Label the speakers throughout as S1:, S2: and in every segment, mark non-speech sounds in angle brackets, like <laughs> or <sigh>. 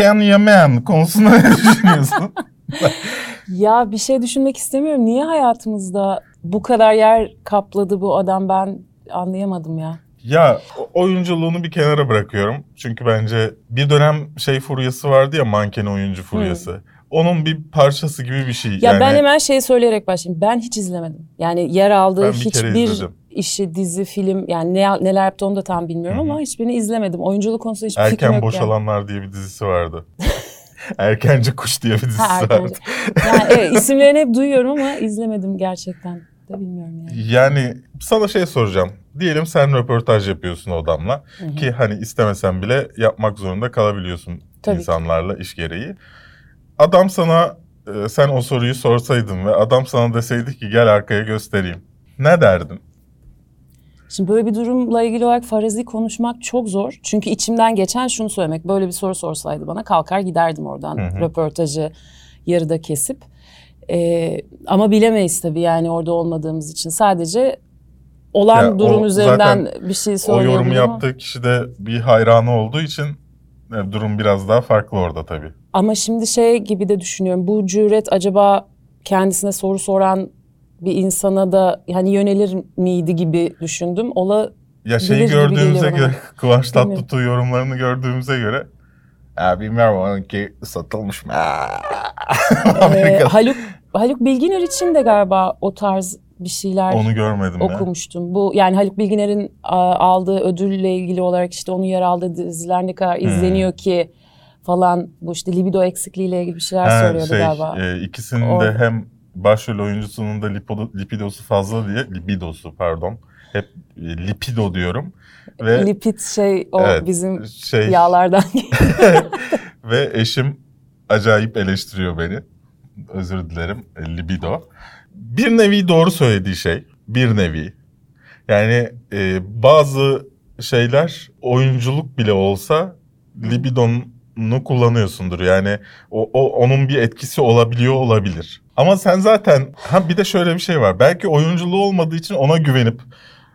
S1: Can You Man konusunda ne düşünüyorsun? <laughs>
S2: Ya bir şey düşünmek istemiyorum. Niye hayatımızda bu kadar yer kapladı bu adam ben anlayamadım ya.
S1: Ya oyunculuğunu bir kenara bırakıyorum. Çünkü bence bir dönem şey furyası vardı ya manken oyuncu furyası. Hmm. Onun bir parçası gibi bir şey.
S2: Ya yani, ben hemen şeyi söyleyerek başlayayım. Ben hiç izlemedim. Yani yer aldığı hiçbir işi, dizi, film yani ne, neler yaptı onu da tam bilmiyorum Hı-hı. ama hiçbirini izlemedim. Oyunculuk konusunda hiçbir
S1: Erken
S2: fikrim yok
S1: Boşalanlar
S2: yani.
S1: diye bir dizisi vardı. <laughs> Erkenci Kuş diye bir dizisi ha, vardı.
S2: Yani evet, <laughs> isimlerini hep duyuyorum ama izlemedim gerçekten. Da bilmiyorum yani.
S1: Yani sana şey soracağım. Diyelim sen röportaj yapıyorsun o adamla Hı-hı. ki hani istemesen bile yapmak zorunda kalabiliyorsun Tabii insanlarla ki. iş gereği. Adam sana e, sen o soruyu sorsaydın ve adam sana deseydi ki gel arkaya göstereyim. Ne derdin?
S2: Şimdi böyle bir durumla ilgili olarak farazi konuşmak çok zor. Çünkü içimden geçen şunu söylemek. Böyle bir soru sorsaydı bana kalkar giderdim oradan hı hı. röportajı yarıda kesip. Ee, ama bilemeyiz tabii yani orada olmadığımız için. Sadece olan ya durum üzerinden bir şey söyleyebilirim.
S1: O yorumu yaptığı kişi de bir hayranı olduğu için e, durum biraz daha farklı orada tabii.
S2: Ama şimdi şey gibi de düşünüyorum. Bu cüret acaba kendisine soru soran bir insana da hani yönelir miydi gibi düşündüm. Ola
S1: ya şeyi gördüğümüze göre <laughs> Kıvanç Tatlıtuğ yorumlarını gördüğümüze göre ya bilmiyorum onunki satılmış mı? <laughs>
S2: ee, Haluk Haluk Bilginer için de galiba o tarz bir şeyler
S1: onu görmedim
S2: okumuştum. Ya. Bu yani Haluk Bilginer'in aldığı ödülle ilgili olarak işte onun yer aldığı diziler ne kadar hmm. izleniyor ki falan bu işte libido eksikliğiyle ilgili bir şeyler ha, söylüyordu şey, galiba.
S1: E, ikisinin o, de hem başrol oyuncusunun da lipido, lipidosu fazla diye libidosu pardon. Hep e, lipido diyorum.
S2: Ve lipid şey o evet, bizim şey, yağlardan. <laughs>
S1: ve eşim acayip eleştiriyor beni. Özür dilerim. E, libido. Bir nevi doğru söylediği şey. Bir nevi. Yani e, bazı şeyler oyunculuk bile olsa libidonu kullanıyorsundur. Yani o, o onun bir etkisi olabiliyor olabilir. Ama sen zaten ha bir de şöyle bir şey var. Belki oyunculuğu olmadığı için ona güvenip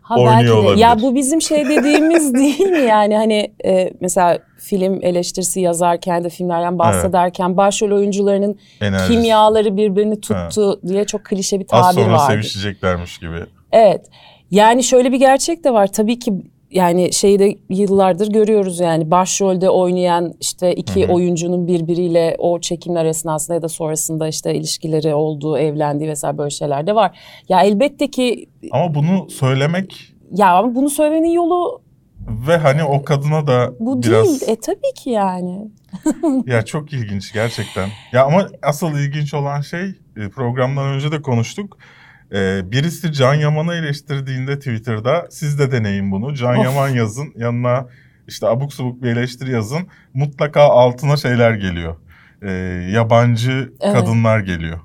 S1: ha, oynuyor olabilir.
S2: Ya bu bizim şey dediğimiz <laughs> değil mi yani hani e, mesela film eleştirisi yazarken de filmlerden bahsederken evet. başrol oyuncularının Enerjisi. kimyaları birbirini tuttu ha. diye çok klişe bir tabir vardı. Az sonra
S1: vardı. sevişeceklermiş gibi.
S2: Evet. Yani şöyle bir gerçek de var. Tabii ki yani şeyi de yıllardır görüyoruz yani başrolde oynayan işte iki Hı-hı. oyuncunun birbiriyle o çekimler esnasında ya da sonrasında işte ilişkileri olduğu, evlendiği vesaire böyle şeyler de var. Ya elbette ki
S1: Ama bunu söylemek
S2: Ya ama bunu söylemenin yolu
S1: ve hani o kadına da
S2: bu
S1: biraz...
S2: değil. E tabii ki yani. <laughs>
S1: ya çok ilginç gerçekten. Ya ama asıl ilginç olan şey e, programdan önce de konuştuk ee, birisi Can Yaman'ı eleştirdiğinde Twitter'da siz de deneyin bunu. Can of. Yaman yazın yanına işte abuk subuk bir eleştiri yazın. Mutlaka altına şeyler geliyor. Ee, yabancı evet. kadınlar geliyor.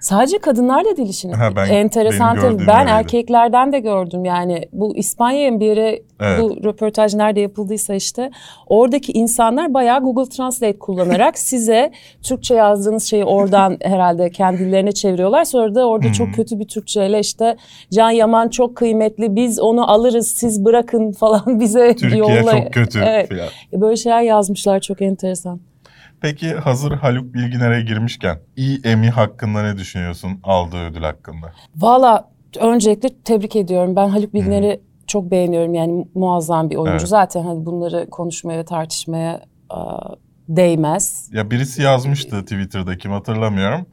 S2: Sadece kadınlar da değil işin. Ha, ben, Enteresan tabii. Ben öyleydi. erkeklerden de gördüm yani. Bu İspanya'nın bir yere evet. bu röportaj nerede yapıldıysa işte oradaki insanlar bayağı Google Translate kullanarak <laughs> size Türkçe yazdığınız şeyi oradan <laughs> herhalde kendilerine çeviriyorlar. Sonra da orada çok kötü bir Türkçeyle işte Can Yaman çok kıymetli biz onu alırız siz bırakın <laughs> falan bize
S1: Türkiye
S2: yolla.
S1: Türkiye çok kötü. Evet.
S2: Böyle şeyler yazmışlar çok enteresan.
S1: Peki hazır Haluk Bilginer'e girmişken İEM'i hakkında ne düşünüyorsun aldığı ödül hakkında?
S2: Valla öncelikle tebrik ediyorum. Ben Haluk Bilginer'i çok beğeniyorum. Yani muazzam bir oyuncu. Evet. Zaten hani bunları konuşmaya ve tartışmaya a, değmez.
S1: Ya birisi yazmıştı Twitter'da kim hatırlamıyorum.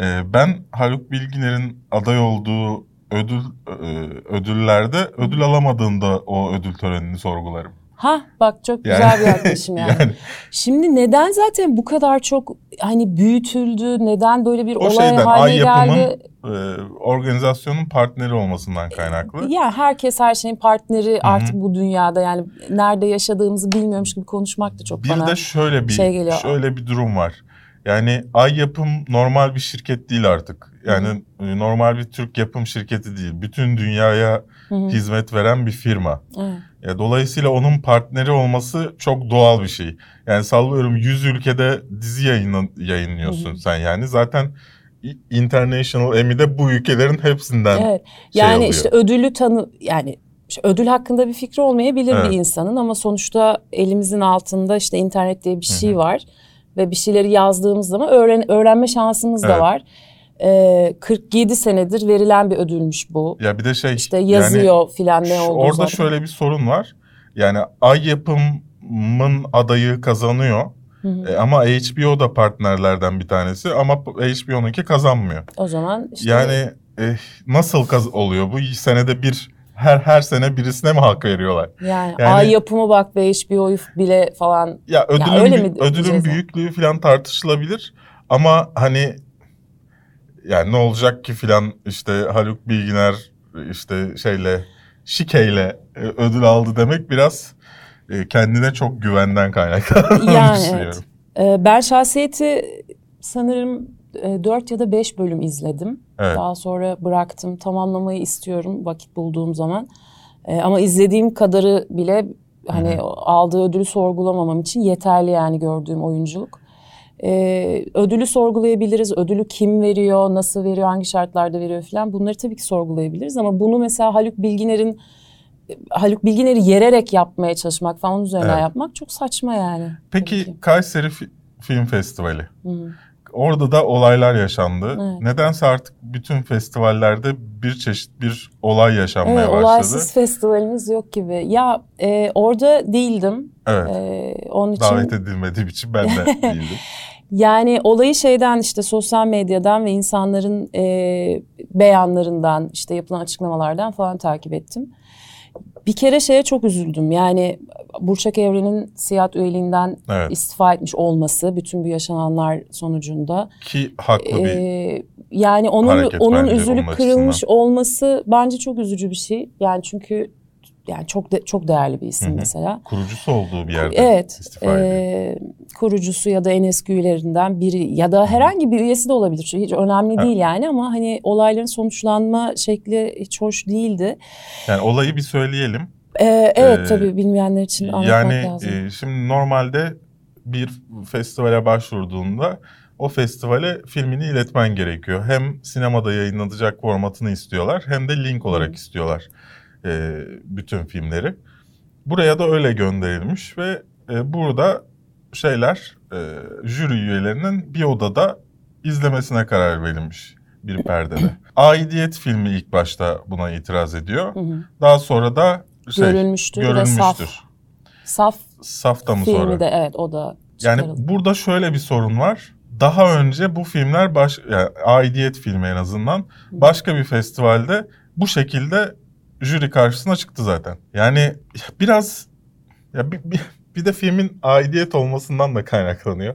S1: Ee, ben Haluk Bilginer'in aday olduğu ödül e, ödüllerde ödül alamadığında o ödül törenini sorgularım.
S2: Ha bak çok güzel yani, bir <laughs> yaklaşım yani. yani. Şimdi neden zaten bu kadar çok hani büyütüldü? Neden böyle bir o olay şeyden, haline geldi?
S1: E, organizasyonun partneri olmasından kaynaklı.
S2: Ya yani herkes her şeyin partneri Hı-hı. artık bu dünyada yani nerede yaşadığımızı bilmiyormuş gibi konuşmak da çok
S1: bir
S2: bana
S1: de şöyle bir şey geliyor. şöyle bir durum var. Yani Ay Yapım normal bir şirket değil artık. Yani Hı-hı. normal bir Türk yapım şirketi değil. Bütün dünyaya Hı-hı. hizmet veren bir firma. Evet. Dolayısıyla onun partneri olması çok doğal bir şey. Yani sallıyorum 100 ülkede dizi yayın, yayınlıyorsun Hı-hı. sen yani. Zaten International Emmy'de bu ülkelerin hepsinden evet.
S2: şey Yani oluyor. işte ödülü tanı yani işte ödül hakkında bir fikri olmayabilir evet. bir insanın ama sonuçta elimizin altında işte internet diye bir şey Hı-hı. var ve bir şeyleri yazdığımız zaman öğren öğrenme şansımız evet. da var. Ee, 47 senedir verilen bir ödülmüş bu.
S1: Ya bir de şey
S2: işte yazıyor yani, filan ne olduğu
S1: Orada
S2: zaten.
S1: şöyle bir sorun var. Yani Ay Yapım'ın adayı kazanıyor. Hı hı. E, ama HBO da partnerlerden bir tanesi ama HBO'nunki kazanmıyor.
S2: O zaman işte...
S1: Yani e, nasıl kaz oluyor bu? Senede bir her her sene birisine mi hak veriyorlar?
S2: Yani, yani ay yapımı bak ve HBO'yu bile falan.
S1: Ya ödülün ya öyle mi ödülün büyüklüğü falan tartışılabilir ama hani yani ne olacak ki filan işte Haluk Bilginer işte şeyle şikeyle e, ödül aldı demek biraz e, kendine çok güvenden kaynaklandığını yani, düşünüyorum.
S2: Evet. Ben şahsiyeti sanırım 4 ya da 5 bölüm izledim. Evet. Daha sonra bıraktım. Tamamlamayı istiyorum vakit bulduğum zaman. Ama izlediğim kadarı bile hani Hı-hı. aldığı ödülü sorgulamamam için yeterli yani gördüğüm oyunculuk. Ee, ödülü sorgulayabiliriz. Ödülü kim veriyor, nasıl veriyor, hangi şartlarda veriyor falan. Bunları tabii ki sorgulayabiliriz ama bunu mesela Haluk Bilginer'in Haluk Bilginer'i yererek yapmaya çalışmak falan onun üzerine evet. yapmak çok saçma yani.
S1: Peki Kayseri Film Festivali. Hı. Orada da olaylar yaşandı. Evet. Nedense artık bütün festivallerde bir çeşit bir olay yaşanmaya evet, başladı.
S2: Olaysız festivalimiz yok gibi. Ya e, orada değildim.
S1: Evet. E, onun için... Davet edilmediğim için ben de <laughs> değildim.
S2: Yani olayı şeyden işte sosyal medyadan ve insanların e, beyanlarından işte yapılan açıklamalardan falan takip ettim. Bir kere şeye çok üzüldüm. Yani Burçak Evren'in siyah üyeliğinden evet. istifa etmiş olması bütün bu yaşananlar sonucunda.
S1: Ki haklı bir ee,
S2: Yani onun onun üzülüp kırılmış açısından. olması bence çok üzücü bir şey. Yani çünkü yani çok de, çok değerli bir isim Hı-hı. mesela.
S1: Kurucusu olduğu bir yerde
S2: evet, istifa e, kurucusu ya da en eski üyelerinden biri ya da herhangi bir üyesi de olabilir. Hiç önemli ha. değil yani ama hani olayların sonuçlanma şekli hiç hoş değildi.
S1: Yani olayı bir söyleyelim.
S2: Ee, evet ee, tabii bilmeyenler için anlatmak
S1: yani,
S2: lazım.
S1: Yani e, şimdi normalde bir festivale başvurduğunda o festivale filmini iletmen gerekiyor. Hem sinemada yayınlanacak formatını istiyorlar hem de link olarak Hı. istiyorlar e, bütün filmleri. Buraya da öyle gönderilmiş ve e, burada şeyler e, jüri üyelerinin bir odada izlemesine karar verilmiş bir perdede. <clears throat> Aidiyet filmi ilk başta buna itiraz ediyor. Hı hı. Daha sonra da şey,
S2: görülmüştür, görülmüştür. Ve saf, saf
S1: Safta mı
S2: filmi
S1: sonra?
S2: de evet o da
S1: çıkarıldı. Yani burada şöyle bir sorun var. Daha önce bu filmler baş, yani aidiyet filmi en azından başka bir festivalde bu şekilde jüri karşısına çıktı zaten. Yani biraz ya bir, bir, bir de filmin aidiyet olmasından da kaynaklanıyor.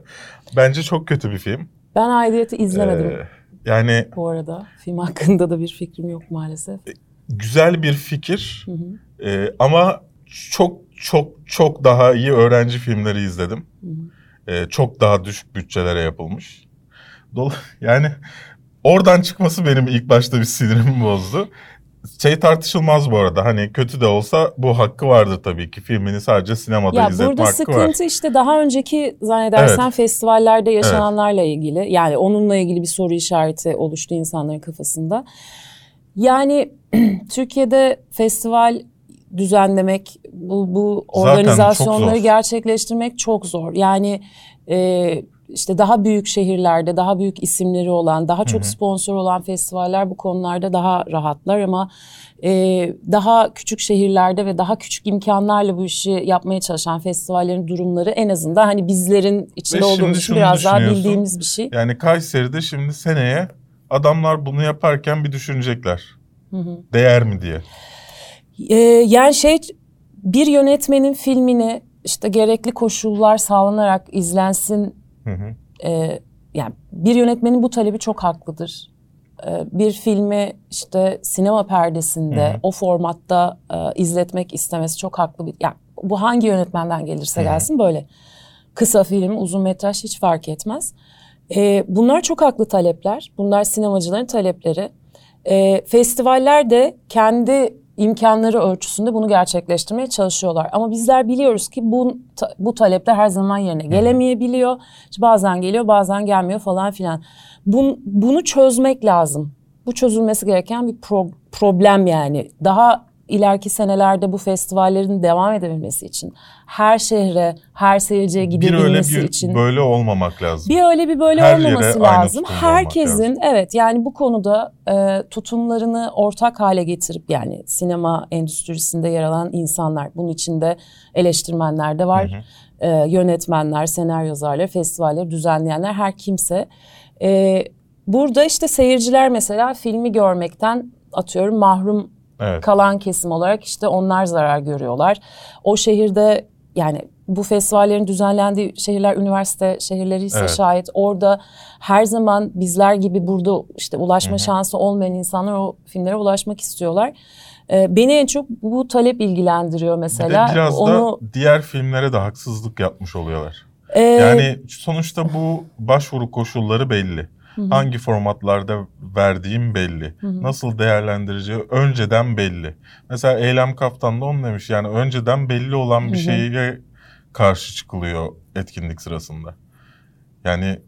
S1: Bence çok kötü bir film.
S2: Ben aidiyeti izlemedim. Ee,
S1: yani
S2: bu arada film hakkında da bir fikrim yok maalesef. E,
S1: güzel bir fikir. Hı hı. Ee, ama çok çok çok daha iyi öğrenci filmleri izledim. Hı hı. Ee, çok daha düşük bütçelere yapılmış. Dolu <laughs> yani oradan çıkması benim ilk başta bir sinirimi bozdu şey tartışılmaz bu arada. Hani kötü de olsa bu hakkı vardır tabii ki. Filmini sadece sinemada ya izletme hakkı var. Burada
S2: sıkıntı işte daha önceki zannedersen evet. festivallerde yaşananlarla evet. ilgili. Yani onunla ilgili bir soru işareti oluştu insanların kafasında. Yani <clears throat> Türkiye'de festival düzenlemek, bu, bu organizasyonları çok gerçekleştirmek çok zor. Yani e, işte daha büyük şehirlerde daha büyük isimleri olan, daha çok sponsor olan festivaller bu konularda daha rahatlar ama e, daha küçük şehirlerde ve daha küçük imkanlarla bu işi yapmaya çalışan festivallerin durumları en azından hani bizlerin içinde ve olduğumuz için biraz daha bildiğimiz bir şey.
S1: Yani Kayseri'de şimdi seneye adamlar bunu yaparken bir düşünecekler. Hı hı. Değer mi diye.
S2: Ee, yani şey bir yönetmenin filmini işte gerekli koşullar sağlanarak izlensin Hı hı. E, yani bir yönetmenin bu talebi çok haklıdır. E, bir filmi işte sinema perdesinde hı hı. o formatta e, izletmek istemesi çok haklı bir. Yani bu hangi yönetmenden gelirse gelsin hı hı. böyle kısa film, uzun metraj hiç fark etmez. E, bunlar çok haklı talepler. Bunlar sinemacıların talepleri. E, festivaller de kendi imkanları ölçüsünde bunu gerçekleştirmeye çalışıyorlar. Ama bizler biliyoruz ki bu bu talepler her zaman yerine gelemeyebiliyor. İşte bazen geliyor, bazen gelmiyor falan filan. Bun, bunu çözmek lazım. Bu çözülmesi gereken bir pro, problem yani. Daha ileriki senelerde bu festivallerin devam edebilmesi için her şehre, her seyirciye gidebilmesi
S1: bir öyle
S2: bir için
S1: böyle olmamak lazım.
S2: Bir öyle bir böyle her olmaması lazım. Herkesin lazım. evet yani bu konuda e, tutumlarını ortak hale getirip yani sinema endüstrisinde yer alan insanlar bunun içinde eleştirmenler de var. Hı hı. E, yönetmenler, senaryo yazarları, festivalleri düzenleyenler her kimse e, burada işte seyirciler mesela filmi görmekten atıyorum mahrum evet. kalan kesim olarak işte onlar zarar görüyorlar. O şehirde yani bu festivallerin düzenlendiği şehirler üniversite şehirleri ise evet. şayet orada her zaman bizler gibi burada işte ulaşma Hı-hı. şansı olmayan insanlar o filmlere ulaşmak istiyorlar. Ee, beni en çok bu talep ilgilendiriyor mesela.
S1: Bir de biraz Onu... da diğer filmlere de haksızlık yapmış oluyorlar. Ee... Yani sonuçta bu başvuru koşulları belli. Hı-hı. Hangi formatlarda verdiğim belli. Hı-hı. Nasıl değerlendireceği önceden belli. Mesela Eylem Kaftan da onu demiş. Yani önceden belli olan bir şeye karşı çıkılıyor etkinlik sırasında. Yani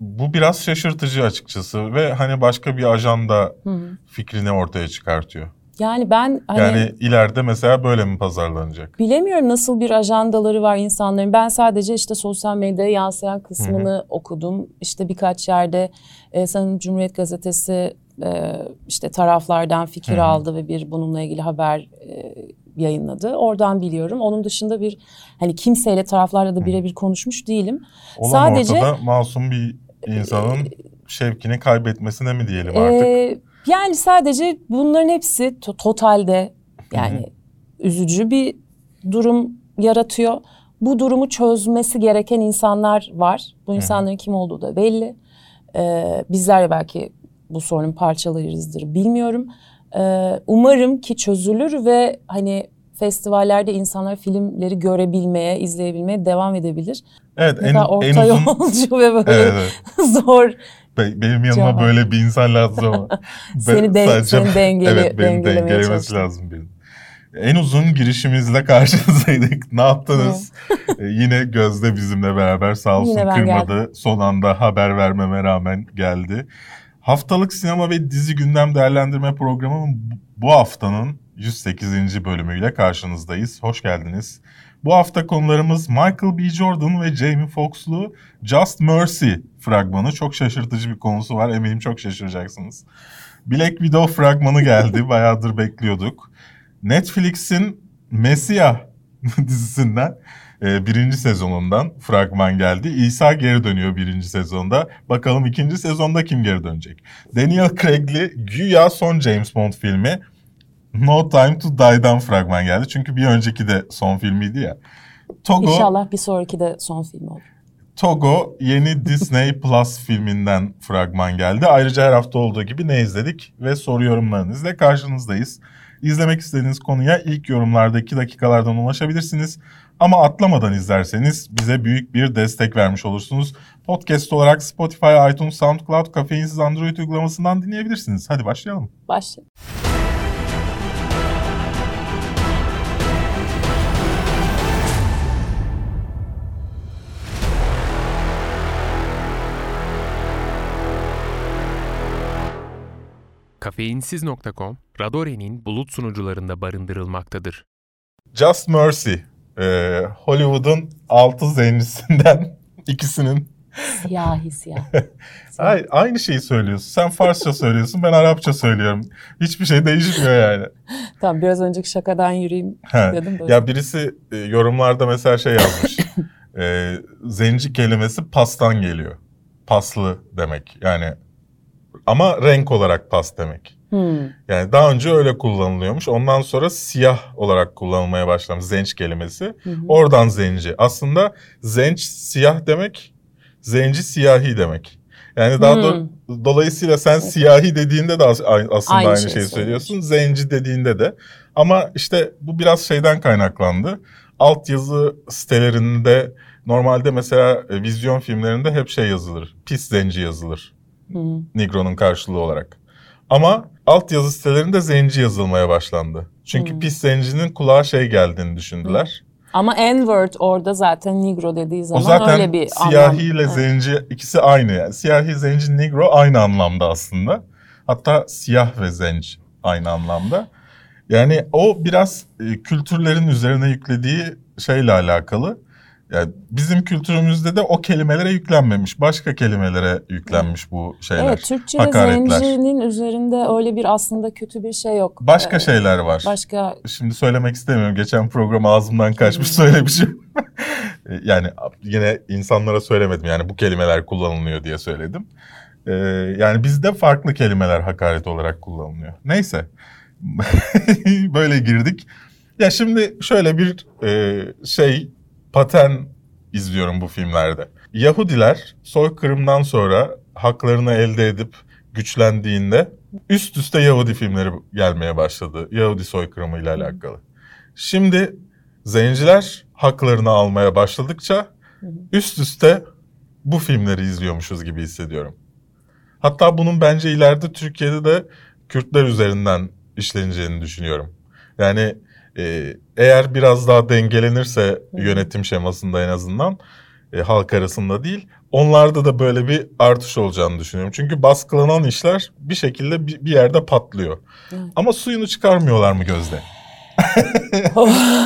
S1: bu biraz şaşırtıcı açıkçası ve hani başka bir ajanda Hı-hı. fikrini ortaya çıkartıyor.
S2: Yani ben
S1: hani... Yani ileride mesela böyle mi pazarlanacak?
S2: Bilemiyorum nasıl bir ajandaları var insanların. Ben sadece işte sosyal medyaya yansıyan kısmını Hı-hı. okudum. İşte birkaç yerde e, sanırım Cumhuriyet Gazetesi e, işte taraflardan fikir Hı-hı. aldı ve bir bununla ilgili haber e, yayınladı. Oradan biliyorum. Onun dışında bir hani kimseyle taraflarla da birebir konuşmuş değilim.
S1: Olan Sadece ortada masum bir insanın e, şevkini kaybetmesine mi diyelim artık? E,
S2: yani sadece bunların hepsi to- totalde yani Hı-hı. üzücü bir durum yaratıyor. Bu durumu çözmesi gereken insanlar var. Bu insanların Hı-hı. kim olduğu da belli. Ee, bizler belki bu sorunun parçalarızdır bilmiyorum. Ee, umarım ki çözülür ve hani festivallerde insanlar filmleri görebilmeye, izleyebilmeye devam edebilir.
S1: Evet, en,
S2: orta
S1: en
S2: uzun... yolcu ve böyle evet, evet. <laughs> zor
S1: benim yanıma Cevap. böyle bir insan lazım ama. <laughs>
S2: seni, de, sadece, seni dengeli,
S1: evet, beni dengelemesi lazım benim. En uzun girişimizle karşınızdaydık. <laughs> Ne yaptınız? ee, yine Gözde bizimle beraber sağ olsun kırmadı. Geldim. Son anda haber vermeme rağmen geldi. Haftalık sinema ve dizi gündem değerlendirme programının bu haftanın 108. bölümüyle karşınızdayız. Hoş geldiniz. Bu hafta konularımız Michael B. Jordan ve Jamie Foxx'lu Just Mercy fragmanı. Çok şaşırtıcı bir konusu var. Eminim çok şaşıracaksınız. Black Widow fragmanı geldi. <laughs> Bayağıdır bekliyorduk. Netflix'in Messiah <laughs> dizisinden e, birinci sezonundan fragman geldi. İsa geri dönüyor birinci sezonda. Bakalım ikinci sezonda kim geri dönecek? Daniel Craig'li güya son James Bond filmi No Time to Die'dan fragman geldi. Çünkü bir önceki de son filmiydi ya.
S2: Togo, İnşallah bir sonraki de son film olur.
S1: Togo yeni Disney <laughs> Plus filminden fragman geldi. Ayrıca her hafta olduğu gibi ne izledik ve soru yorumlarınızla karşınızdayız. İzlemek istediğiniz konuya ilk yorumlardaki dakikalardan ulaşabilirsiniz. Ama atlamadan izlerseniz bize büyük bir destek vermiş olursunuz. Podcast olarak Spotify, iTunes, SoundCloud, Kafeinsiz Android uygulamasından dinleyebilirsiniz. Hadi başlayalım.
S2: Başlayalım.
S3: Kafeinsiz.com, Radore'nin bulut sunucularında barındırılmaktadır.
S1: Just Mercy, e, Hollywood'un altı zencisinden <laughs> ikisinin
S2: Siyahi siyah. <laughs>
S1: Ay, aynı şeyi söylüyorsun. Sen Farsça söylüyorsun, ben Arapça söylüyorum. Hiçbir şey değişmiyor yani. <laughs>
S2: tamam biraz önceki şakadan yürüyeyim dedim.
S1: Böyle. Ya birisi e, yorumlarda mesela şey yazmış. e, zenci kelimesi pastan geliyor. Paslı demek. Yani ama renk olarak pas demek. Hmm. Yani daha önce öyle kullanılıyormuş. Ondan sonra siyah olarak kullanılmaya başlamış zenç kelimesi. Hı Oradan zenci. Aslında zenç siyah demek, zenci siyahi demek. Yani daha hmm. do- dolayısıyla sen siyahi dediğinde de aslında aynı, aynı şeyi şey söylüyorsun. Zenci dediğinde de. Ama işte bu biraz şeyden kaynaklandı. Altyazı sitelerinde normalde mesela e, vizyon filmlerinde hep şey yazılır. Pis zenci yazılır. Hı. Nigro'nun karşılığı olarak. Ama altyazı sitelerinde zenci yazılmaya başlandı. Çünkü Hı. pis zencinin kulağa şey geldiğini düşündüler.
S2: Ama N-word orada zaten Negro dediği zaman
S1: o zaten
S2: öyle bir
S1: siyahi anlam. ile zenci evet. ikisi aynı. Yani siyahi, zenci, Negro aynı anlamda aslında. Hatta siyah ve zenci aynı anlamda. Yani o biraz e, kültürlerin üzerine yüklediği şeyle alakalı. Yani bizim kültürümüzde de o kelimelere yüklenmemiş. Başka kelimelere yüklenmiş bu şeyler. Evet,
S2: Türkçe'de hakaretler. zencinin üzerinde öyle bir aslında kötü bir şey yok.
S1: Başka ee, şeyler var.
S2: Başka.
S1: Şimdi söylemek istemiyorum. Geçen program ağzımdan kaçmış söylemişim. <laughs> yani yine insanlara söylemedim. Yani bu kelimeler kullanılıyor diye söyledim. Ee, yani bizde farklı kelimeler hakaret olarak kullanılıyor. Neyse. <laughs> Böyle girdik. Ya şimdi şöyle bir e, şey patern izliyorum bu filmlerde. Yahudiler soykırımdan sonra haklarını elde edip güçlendiğinde üst üste Yahudi filmleri gelmeye başladı. Yahudi soykırımı ile alakalı. Şimdi zenciler haklarını almaya başladıkça üst üste bu filmleri izliyormuşuz gibi hissediyorum. Hatta bunun bence ileride Türkiye'de de Kürtler üzerinden işleneceğini düşünüyorum. Yani e, eğer biraz daha dengelenirse yönetim şemasında en azından e, halk arasında değil onlarda da böyle bir artış olacağını düşünüyorum. Çünkü baskılanan işler bir şekilde bir, bir yerde patlıyor. Evet. Ama suyunu çıkarmıyorlar mı Gözde? <laughs>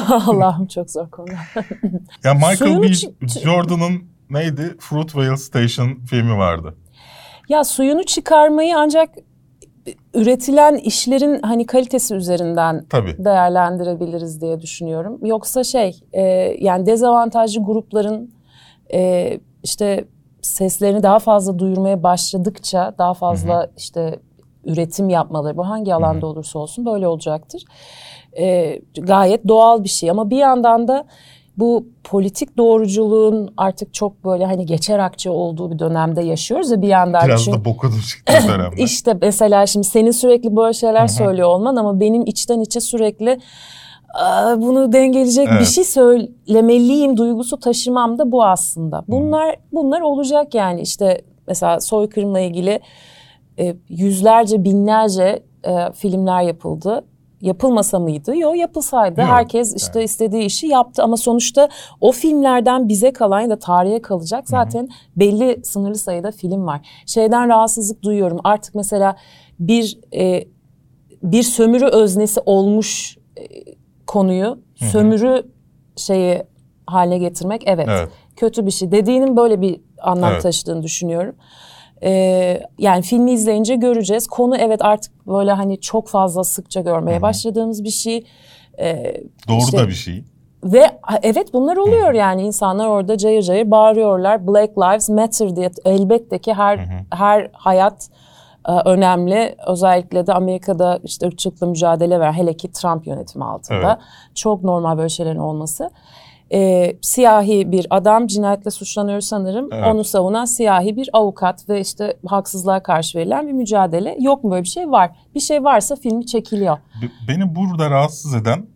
S2: Allah'ım çok zor konu. <laughs>
S1: ya Michael suyunu B. Jordan'ın neydi? Fruitvale Station filmi vardı.
S2: Ya suyunu çıkarmayı ancak üretilen işlerin hani kalitesi üzerinden Tabii. değerlendirebiliriz diye düşünüyorum. Yoksa şey e, yani dezavantajlı grupların e, işte seslerini daha fazla duyurmaya başladıkça daha fazla Hı-hı. işte üretim yapmaları bu hangi alanda Hı-hı. olursa olsun böyle olacaktır. E, gayet doğal bir şey ama bir yandan da bu politik doğruculuğun artık çok böyle hani geçer akçe olduğu bir dönemde yaşıyoruz ya bir yandan.
S1: Biraz çünkü, da bokunu çıktı dönemde. <laughs>
S2: İşte mesela şimdi senin sürekli böyle şeyler söylüyor olman ama benim içten içe sürekli bunu dengeleyecek evet. bir şey söylemeliyim duygusu taşımam da bu aslında. Bunlar bunlar olacak yani işte mesela soykırımla ilgili e, yüzlerce binlerce e, filmler yapıldı yapılmasa mıydı? Yok yapılsaydı. Yok. Herkes işte evet. istediği işi yaptı ama sonuçta o filmlerden bize kalan ya da tarihe kalacak zaten Hı-hı. belli sınırlı sayıda film var. Şeyden rahatsızlık duyuyorum. Artık mesela bir e, bir sömürü öznesi olmuş e, konuyu Hı-hı. sömürü şeyi haline getirmek evet, evet kötü bir şey. Dediğinin böyle bir anlam evet. taşıdığını düşünüyorum. Ee, yani filmi izleyince göreceğiz. Konu evet artık böyle hani çok fazla sıkça görmeye Hı-hı. başladığımız bir şey.
S1: Ee, Doğru işte, da bir şey.
S2: Ve evet bunlar oluyor Hı-hı. yani insanlar orada cayır cayır bağırıyorlar. Black Lives Matter diye elbette ki her Hı-hı. her hayat e, önemli. Özellikle de Amerika'da işte ırkçılıkla mücadele var. Hele ki Trump yönetimi altında. Evet. Çok normal böyle şeylerin olması e, siyahi bir adam cinayetle suçlanıyor sanırım. Evet. Onu savunan siyahi bir avukat ve işte haksızlığa karşı verilen bir mücadele. Yok mu böyle bir şey? Var. Bir şey varsa filmi çekiliyor.
S1: Beni burada rahatsız eden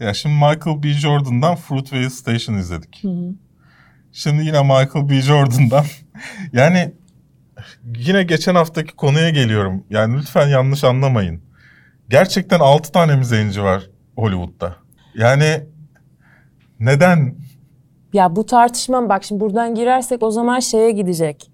S1: ya şimdi Michael B. Jordan'dan Fruitvale Station izledik. Hı hı. Şimdi yine Michael B. Jordan'dan <laughs> yani yine geçen haftaki konuya geliyorum. Yani lütfen yanlış anlamayın. Gerçekten altı tane mi zenci var Hollywood'da? Yani neden?
S2: Ya bu tartışma bak şimdi buradan girersek o zaman şeye gidecek.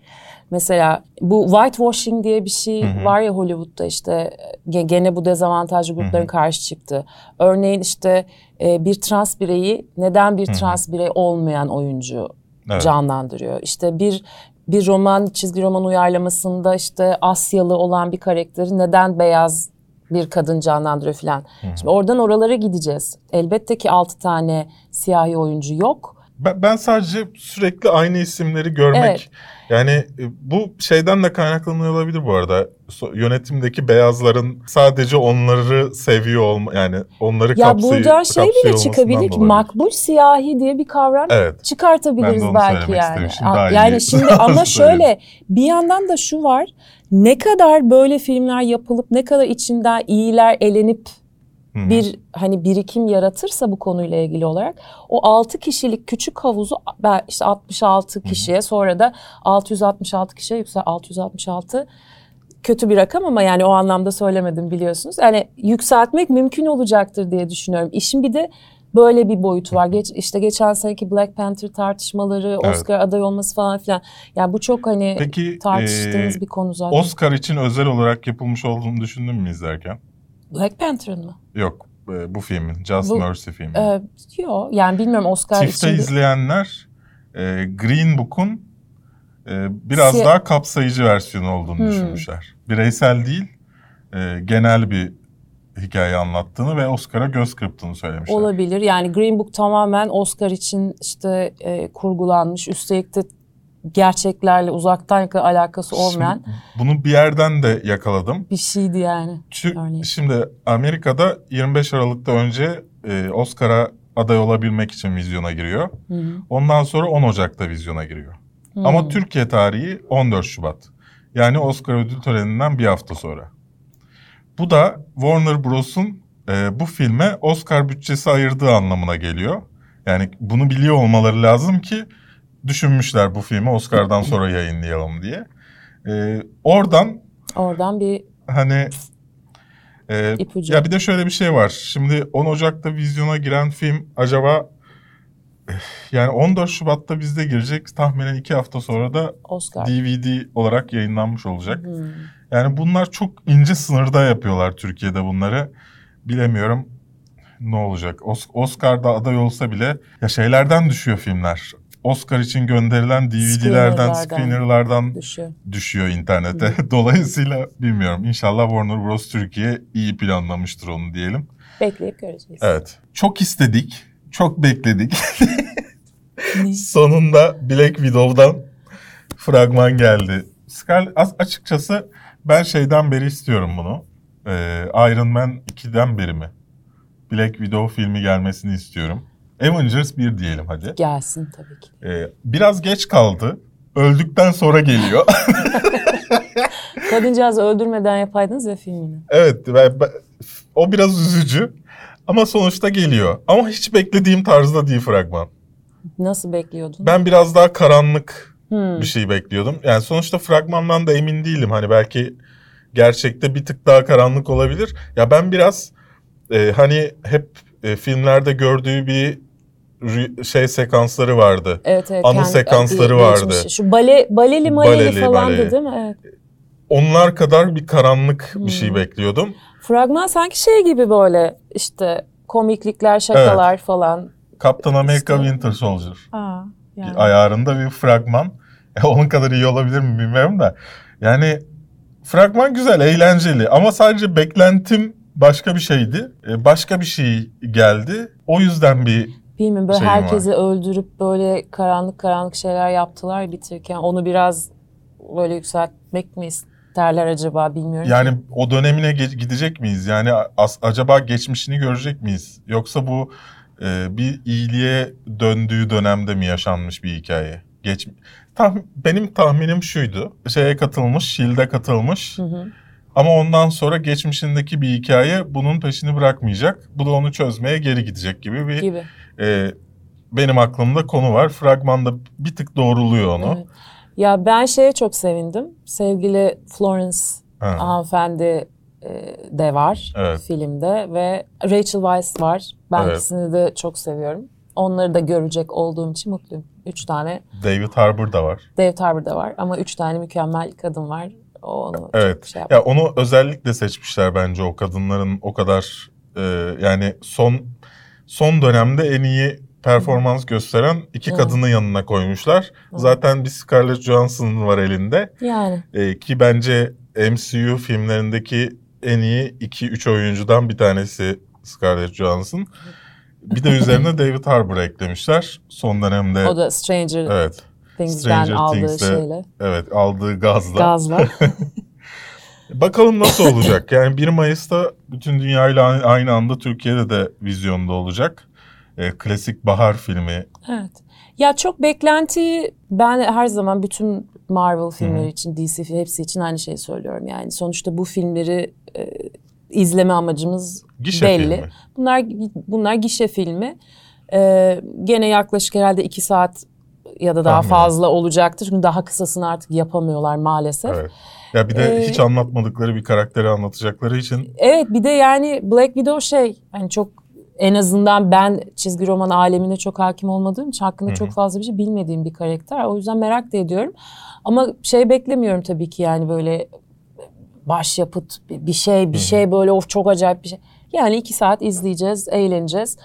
S2: Mesela bu whitewashing diye bir şey hı hı. var ya Hollywood'da işte gene bu dezavantajlı grupların hı hı. karşı çıktı. Örneğin işte e, bir trans bireyi neden bir hı hı. trans birey olmayan oyuncu evet. canlandırıyor? İşte bir bir roman çizgi roman uyarlamasında işte Asyalı olan bir karakteri neden beyaz bir kadın canlandırıyor falan. Şimdi oradan oralara gideceğiz. Elbette ki altı tane siyahi oyuncu yok.
S1: Ben, ben sadece sürekli aynı isimleri görmek evet. yani e, bu şeyden de kaynaklanıyor olabilir bu arada. Yönetimdeki beyazların sadece onları seviyor olma yani onları ya kapsay, buradan şey bile çıkabilir ki
S2: makbul siyahi diye bir kavram evet. çıkartabiliriz belki yani. yani <laughs> şimdi ama şöyle bir yandan da şu var ne kadar böyle filmler yapılıp ne kadar içinden iyiler elenip Hı-hı. bir hani birikim yaratırsa bu konuyla ilgili olarak o 6 kişilik küçük havuzu işte 66 kişiye Hı-hı. sonra da 666 kişiye yüksel 666 kötü bir rakam ama yani o anlamda söylemedim biliyorsunuz. Yani yükseltmek mümkün olacaktır diye düşünüyorum. İşin bir de Böyle bir boyutu var. Geç, işte geçen seneki Black Panther tartışmaları, evet. Oscar aday olması falan filan. Yani bu çok hani Peki, tartıştığımız e, bir konu zaten.
S1: Oscar için özel olarak yapılmış olduğunu düşündün mü izlerken?
S2: Black Panther'ın mı?
S1: Yok bu filmin Just bu, Mercy filmi.
S2: E, yok yani bilmiyorum Oscar
S1: TIFF'te için. izleyenler e, Green Book'un e, biraz si- daha kapsayıcı versiyonu olduğunu hmm. düşünmüşler. Bireysel değil e, genel bir hikaye anlattığını ve Oscar'a göz kırptığını söylemişler.
S2: Olabilir. Yani Green Book tamamen Oscar için işte e, kurgulanmış. Üstelik de gerçeklerle uzaktan alakası olmayan.
S1: Şimdi, bunu bir yerden de yakaladım.
S2: Bir şeydi yani.
S1: Çünkü, şimdi Amerika'da 25 Aralık'ta önce e, Oscar'a aday olabilmek için vizyona giriyor. Hı hı. Ondan sonra 10 Ocak'ta vizyona giriyor. Hı. Ama Türkiye tarihi 14 Şubat. Yani Oscar ödül töreninden bir hafta sonra. Bu da Warner Bros'un e, bu filme Oscar bütçesi ayırdığı anlamına geliyor. Yani bunu biliyor olmaları lazım ki düşünmüşler bu filmi Oscar'dan sonra yayınlayalım diye. E, oradan
S2: oradan bir
S1: hani e, ipucu. Ya bir de şöyle bir şey var. Şimdi 10 Ocak'ta vizyona giren film acaba eh, yani 14 Şubat'ta bizde girecek. Tahminen iki hafta sonra da Oscar. DVD olarak yayınlanmış olacak. Hmm. Yani bunlar çok ince sınırda yapıyorlar Türkiye'de bunları. Bilemiyorum ne olacak. Oscar'da aday olsa bile ya şeylerden düşüyor filmler. Oscar için gönderilen DVD'lerden, screenerlardan düşüyor. düşüyor internete. <laughs> Dolayısıyla bilmiyorum. İnşallah Warner Bros. Türkiye iyi planlamıştır onu diyelim.
S2: Bekleyip göreceğiz.
S1: Evet. Çok istedik. Çok bekledik. <laughs> Sonunda Black Widow'dan fragman geldi. Scarlett açıkçası ben şeyden beri istiyorum bunu. Ee, Iron Man 2'den beri mi? Black Widow filmi gelmesini istiyorum. Avengers 1 diyelim hadi.
S2: Gelsin tabii ki.
S1: Ee, biraz geç kaldı. Öldükten sonra geliyor. <laughs>
S2: Kadıncağızı öldürmeden yapaydınız ya filmini.
S1: Evet. Ben, ben, o biraz üzücü. Ama sonuçta geliyor. Ama hiç beklediğim tarzda değil fragman.
S2: Nasıl bekliyordun?
S1: Ben biraz daha karanlık hmm. bir şey bekliyordum. Yani sonuçta fragmandan da emin değilim. Hani belki gerçekte bir tık daha karanlık olabilir. Ya ben biraz e, hani hep e, filmlerde gördüğü bir şey sekansları vardı.
S2: Evet, evet.
S1: Anı sekansları vardı.
S2: Geçmiş. Şu bale baleli maleli baleli, falan baleli. değil mi? Evet.
S1: Onlar kadar bir karanlık hmm. bir şey hmm. bekliyordum.
S2: Fragman sanki şey gibi böyle işte komiklikler, şakalar evet. falan.
S1: Captain America işte. Winter Soldier. Aa, yani. Ayarında bir fragman. <laughs> E, onun kadar iyi olabilir mi bilmiyorum da. Yani fragman güzel, eğlenceli ama sadece beklentim başka bir şeydi. E, başka bir şey geldi. O yüzden bir
S2: Bilmiyorum böyle herkesi var. öldürüp böyle karanlık karanlık şeyler yaptılar bitirirken onu biraz böyle yükseltmek mi isterler acaba bilmiyorum.
S1: Yani ki. o dönemine gidecek miyiz? Yani acaba geçmişini görecek miyiz? Yoksa bu e, bir iyiliğe döndüğü dönemde mi yaşanmış bir hikaye? Geç Tah benim tahminim şuydu. Şeye katılmış, Shield'e katılmış. Hı hı. Ama ondan sonra geçmişindeki bir hikaye bunun peşini bırakmayacak. Bu da onu çözmeye geri gidecek gibi bir gibi. E, benim aklımda konu var. Fragmanda bir tık doğruluyor onu. Evet.
S2: Ya ben şeye çok sevindim. Sevgili Florence ha. hanımefendi e, de var evet. filmde ve Rachel Weisz var. Ben evet. ikisini de çok seviyorum. Onları da görecek olduğum için mutluyum. Üç tane.
S1: David Harbour da var.
S2: David Harbour da var ama üç tane mükemmel kadın var. O onu
S1: evet. şey ya onu özellikle seçmişler bence o kadınların o kadar e, yani son son dönemde en iyi performans gösteren iki evet. kadını yanına koymuşlar. Evet. Zaten bir Scarlett Johansson var elinde.
S2: Yani.
S1: E, ki bence MCU filmlerindeki en iyi iki üç oyuncudan bir tanesi Scarlett Johansson. Bir de üzerine <laughs> David Harbour eklemişler. Son dönemde.
S2: O da Stranger evet. Things'den Stranger aldığı Things'de, şeyle.
S1: Evet aldığı gazla.
S2: Gazla. <laughs>
S1: Bakalım nasıl olacak. Yani 1 Mayıs'ta bütün dünyayla aynı anda Türkiye'de de vizyonda olacak. E, klasik bahar filmi.
S2: Evet. Ya çok beklentiyi ben her zaman bütün Marvel filmleri Hı. için, DC hepsi için aynı şeyi söylüyorum. Yani sonuçta bu filmleri e, izleme amacımız gişe belli. Filmi. Bunlar bunlar gişe filmi. E, gene yaklaşık herhalde iki saat ya da daha Tahmin. fazla olacaktır. Çünkü daha kısasını artık yapamıyorlar maalesef.
S1: Evet. Ya bir de ee, hiç anlatmadıkları bir karakteri anlatacakları için.
S2: Evet bir de yani Black Widow şey hani çok en azından ben çizgi roman alemine çok hakim olmadığım için hakkında Hı-hı. çok fazla bir şey bilmediğim bir karakter. O yüzden merak da ediyorum. Ama şey beklemiyorum tabii ki yani böyle başyapıt bir şey bir şey böyle of çok acayip bir şey. Yani iki saat izleyeceğiz, eğleneceğiz.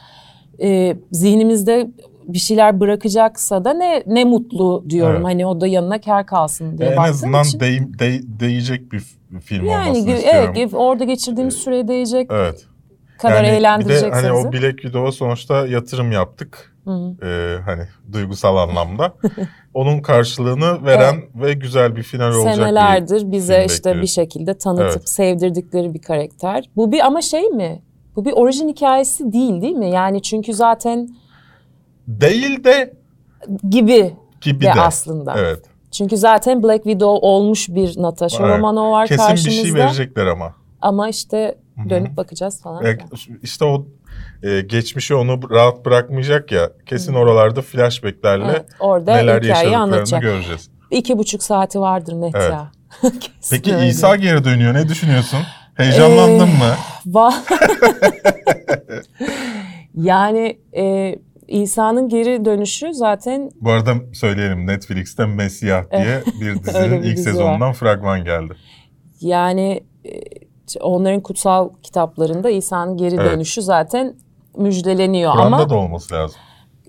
S2: Ee, zihnimizde bir şeyler bırakacaksa da ne ne mutlu diyorum. Evet. Hani o da yanına kar kalsın diye
S1: En azından
S2: için.
S1: Değ, değ, değecek bir film
S2: yani,
S1: olmasını
S2: evet,
S1: istiyorum.
S2: Evet, orada geçirdiğimiz ee, süreye değecek
S1: evet.
S2: kadar yani eğlendirecek
S1: bir de hani o Black Widow'a sonuçta yatırım yaptık. Ee, hani duygusal anlamda. <laughs> Onun karşılığını veren evet. ve güzel bir final olacak
S2: Senelerdir bize işte bekliyoruz. bir şekilde tanıtıp evet. sevdirdikleri bir karakter. Bu bir ama şey mi? Bu bir orijin hikayesi değil değil mi? Yani çünkü zaten
S1: değil de
S2: gibi
S1: gibi
S2: de,
S1: de
S2: aslında.
S1: Evet.
S2: Çünkü zaten Black Widow olmuş bir Natasha evet. Romanoff var
S1: Kesin
S2: karşımızda.
S1: Kesin bir şey verecekler ama.
S2: Ama işte dönüp Hı-hı. bakacağız falan.
S1: E, işte o e, geçmişi onu rahat bırakmayacak ya. Kesin Hı-hı. oralarda flashbacklerle evet, orada neler yaşadıklarını anlatacak. göreceğiz.
S2: İki buçuk saati vardır net evet. ya. <laughs>
S1: Peki öyle. İsa geri dönüyor. Ne düşünüyorsun? Heyecanlandın ee, mı? <laughs>
S2: Yani e, İsa'nın geri dönüşü zaten...
S1: Bu arada söyleyelim Netflix'te Mesiyah diye bir <laughs> dizinin bir ilk dizi sezonundan var. fragman geldi.
S2: Yani onların kutsal kitaplarında İsa'nın geri evet. dönüşü zaten müjdeleniyor
S1: Kur'an'da
S2: ama...
S1: da olması lazım.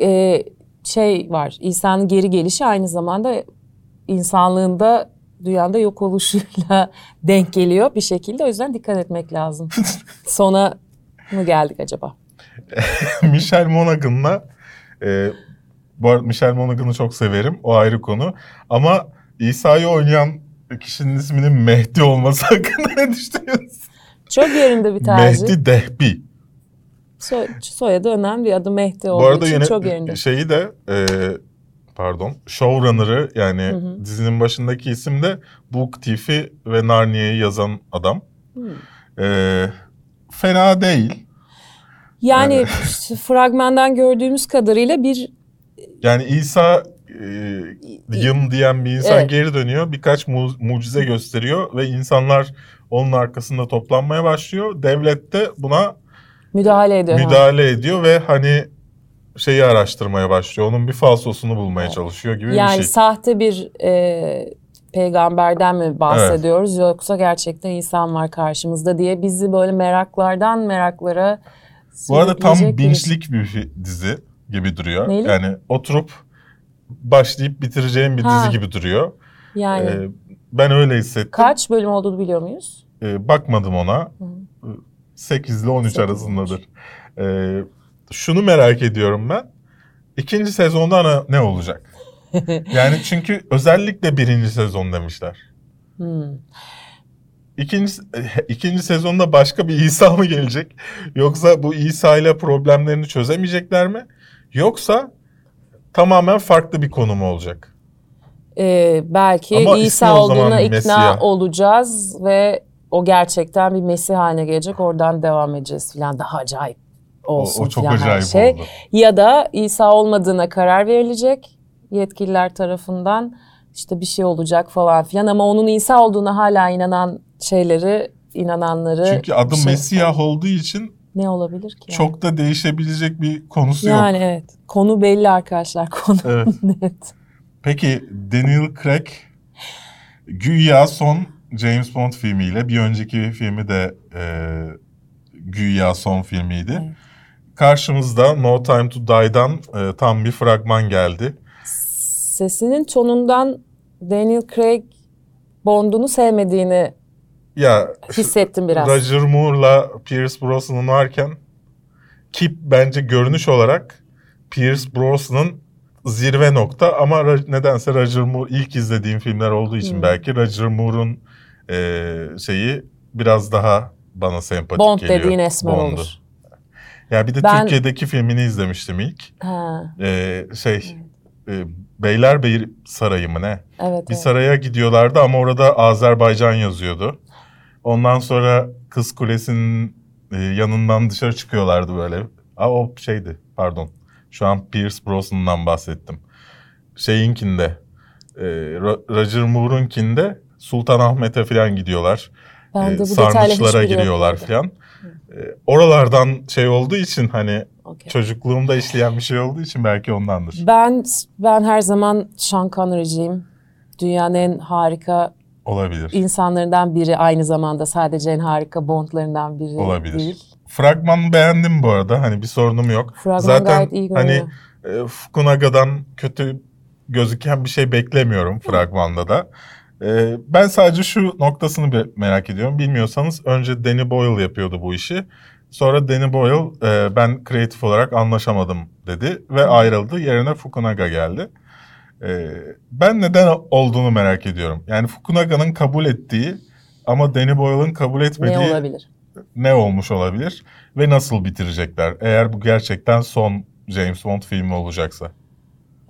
S2: E, şey var İsa'nın geri gelişi aynı zamanda insanlığında dünyada yok oluşuyla <laughs> denk geliyor bir şekilde. O yüzden dikkat etmek lazım. <laughs> Sona mı geldik acaba? <laughs>
S1: Michel Monaghan'la e, bu arada Michel Monaghan'ı çok severim. O ayrı konu. Ama İsa'yı oynayan kişinin isminin Mehdi olması hakkında ne düşünüyorsun?
S2: Çok yerinde bir tercih.
S1: Mehdi Dehbi.
S2: Soy, soyadı önemli. Adı Mehdi olduğu Bu arada için yine çok yerinde.
S1: şeyi de e, pardon showrunner'ı yani hı hı. dizinin başındaki isim de Book Thief'i ve Narnia'yı yazan adam. Hı. E, fena değil.
S2: Yani <laughs> fragmandan gördüğümüz kadarıyla bir...
S1: Yani İsa e, yım diyen bir insan evet. geri dönüyor. Birkaç mu mucize gösteriyor ve insanlar onun arkasında toplanmaya başlıyor. Devlet de buna
S2: müdahale ediyor.
S1: Müdahale ha. ediyor ve hani şeyi araştırmaya başlıyor. Onun bir falsosunu bulmaya evet. çalışıyor gibi
S2: yani
S1: bir şey.
S2: Yani sahte bir e, peygamberden mi bahsediyoruz evet. yoksa gerçekten insan var karşımızda diye bizi böyle meraklardan meraklara
S1: bu arada tam binçlik bir dizi gibi duruyor.
S2: Neyle?
S1: Yani oturup başlayıp bitireceğim bir ha. dizi gibi duruyor.
S2: Yani. Ee,
S1: ben öyle hissettim.
S2: Kaç bölüm olduğunu biliyor muyuz?
S1: Ee, bakmadım ona. Hı. 8 ile 13 8 arasındadır. Ee, şunu merak ediyorum ben. İkinci sezonda ne olacak? <laughs> yani çünkü özellikle birinci sezon demişler. Hmm. İkinci, <laughs> ikinci sezonda başka bir İsa mı gelecek? Yoksa bu İsa ile problemlerini çözemeyecekler mi? Yoksa tamamen farklı bir konu mu olacak?
S2: Ee, belki Ama İsa olduğuna ikna Mesih. olacağız ve o gerçekten bir Mesih haline gelecek. Oradan devam edeceğiz falan. Daha acayip olsun o, o çok falan acayip her şey. Oldu. Ya da İsa olmadığına karar verilecek yetkililer tarafından işte bir şey olacak falan filan ama onun İsa olduğuna hala inanan şeyleri inananları
S1: Çünkü adı şey, Mesiyah olduğu için
S2: ne olabilir ki?
S1: Çok yani? da değişebilecek bir konusu
S2: yani yok. Yani evet. Konu belli arkadaşlar. <laughs> Konu evet. net.
S1: Peki Daniel Craig güya son James Bond filmiyle bir önceki filmi de e, güya son filmiydi. Evet. Karşımızda No Time to Die'dan e, tam bir fragman geldi.
S2: Sesinin tonundan Daniel Craig Bond'unu sevmediğini ya hissettim biraz.
S1: Roger Moore'la Pierce Brosnan varken ki bence görünüş olarak Pierce Brosnan'ın zirve nokta ama nedense Roger Moore ilk izlediğim filmler olduğu için hmm. belki Roger Moore'un e, şeyi biraz daha bana sempatik
S2: Bond
S1: geliyor.
S2: Bond dediğin esmer Bond'u. olur.
S1: Ya bir de ben... Türkiye'deki filmini izlemiştim ilk. Ha. Ee, şey e, Beylerbeyi Sarayı mı ne?
S2: Evet,
S1: bir evet. saraya gidiyorlardı ama orada Azerbaycan yazıyordu. Ondan sonra Kız Kulesi'nin e, yanından dışarı çıkıyorlardı böyle. Aa, o şeydi pardon. Şu an Pierce Brosnan'dan bahsettim. Şeyinkinde, e, Roger Moore'unkinde Sultanahmet'e falan gidiyorlar. Ben de bu Sarnıçlara giriyorlar falan. E, oralardan şey olduğu için hani okay. çocukluğumda işleyen bir şey olduğu için belki ondandır.
S2: Ben ben her zaman Sean Connery'ciyim. Dünyanın en harika
S1: Olabilir.
S2: insanlarından biri aynı zamanda sadece en harika Bond'larından biri
S1: Olabilir.
S2: değil.
S1: Fragman beğendim bu arada. Hani bir sorunum yok.
S2: Fragman Zaten gayet iyi
S1: hani e, Fukunaga'dan kötü gözüken bir şey beklemiyorum fragmanda da. E, ben sadece şu noktasını merak ediyorum. Bilmiyorsanız önce Danny Boyle yapıyordu bu işi. Sonra Danny Boyle e, ben kreatif olarak anlaşamadım dedi ve ayrıldı. Yerine Fukunaga geldi. E, ben neden olduğunu merak ediyorum. Yani Fukunaga'nın kabul ettiği ama Danny Boyle'ın kabul etmediği
S2: ne olabilir?
S1: Ne olmuş olabilir ve nasıl bitirecekler? Eğer bu gerçekten son James Bond filmi olacaksa.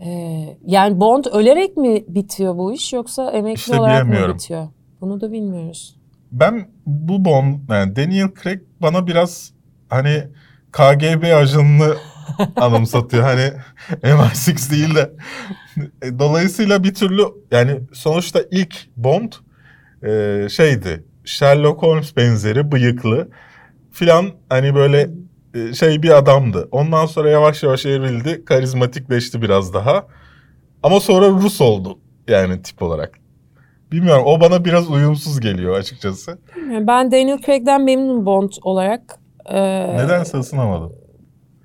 S2: Ee, yani Bond ölerek mi bitiyor bu iş yoksa emekli işte olarak mı bitiyor? Bunu da bilmiyoruz.
S1: Ben bu Bond, yani Daniel Craig bana biraz hani KGB ajanını anımsatıyor. Hani MI6 değil de. E, dolayısıyla bir türlü yani sonuçta ilk Bond e, şeydi. Sherlock Holmes benzeri bıyıklı filan hani böyle e, şey bir adamdı. Ondan sonra yavaş yavaş evrildi. Karizmatikleşti biraz daha. Ama sonra Rus oldu yani tip olarak. Bilmiyorum o bana biraz uyumsuz geliyor açıkçası.
S2: Ben Daniel Craig'den memnunum Bond olarak.
S1: Ee, Nedense ısınamadım.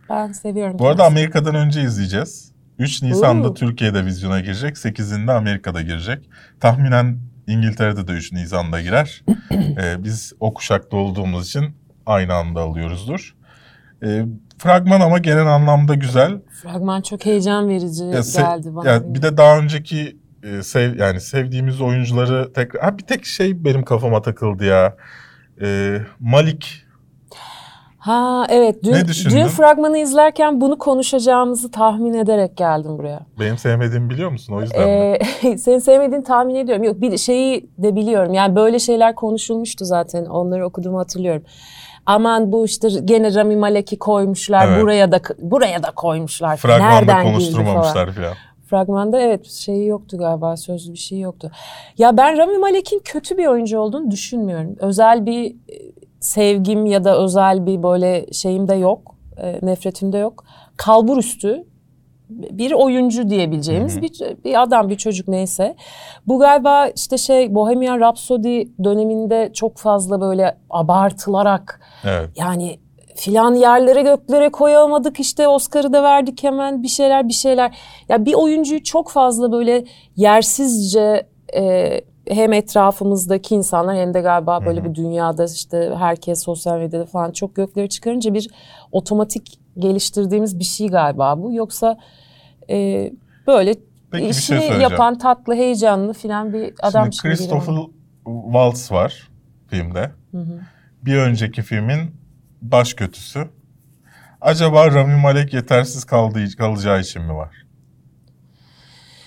S2: Ben seviyorum.
S1: Bu arada Amerika'dan önce izleyeceğiz. 3 Nisan'da Oo. Türkiye'de vizyona girecek. 8'inde Amerika'da girecek. Tahminen İngiltere'de de 3 Nisan'da girer. <clears throat> ee, biz o kuşakta olduğumuz için aynı anda alıyoruzdur. Ee, fragman ama genel anlamda güzel.
S2: Fragman çok heyecan verici ya, geldi bana.
S1: Ya, bir de daha önceki e, sev yani sevdiğimiz oyuncuları tekrar ha bir tek şey benim kafama takıldı ya. Ee, Malik
S2: Ha evet dün, dün fragmanı izlerken bunu konuşacağımızı tahmin ederek geldim buraya.
S1: Benim sevmediğimi biliyor musun o yüzden ee,
S2: mi? <laughs> Senin sevmediğini tahmin ediyorum. Yok bir şeyi de biliyorum yani böyle şeyler konuşulmuştu zaten onları okuduğumu hatırlıyorum. Aman bu işte gene Rami Malek'i koymuşlar evet. buraya da buraya da koymuşlar.
S1: Fragmanda Nereden konuşturmamışlar falan.
S2: Fragmanda evet şeyi yoktu galiba sözlü bir şey yoktu. Ya ben Rami Malek'in kötü bir oyuncu olduğunu düşünmüyorum. Özel bir sevgim ya da özel bir böyle şeyim de yok. E, nefretim de yok. Kalbur üstü bir oyuncu diyebileceğimiz bir, bir adam, bir çocuk neyse. Bu galiba işte şey Bohemian Rhapsody döneminde çok fazla böyle abartılarak evet. yani filan yerlere göklere koyamadık işte Oscar'ı da verdik hemen bir şeyler bir şeyler. Ya bir oyuncuyu çok fazla böyle yersizce e, hem etrafımızdaki insanlar hem de galiba böyle Hı-hı. bir dünyada işte herkes sosyal medyada falan çok gökleri çıkarınca bir otomatik geliştirdiğimiz bir şey galiba bu. Yoksa e, böyle Peki, işini şey yapan tatlı, heyecanlı filan bir adam
S1: Şimdi Christopher Waltz var filmde. Hı-hı. Bir önceki filmin baş kötüsü. Acaba Rami Malek yetersiz kaldığı, kalacağı için mi var?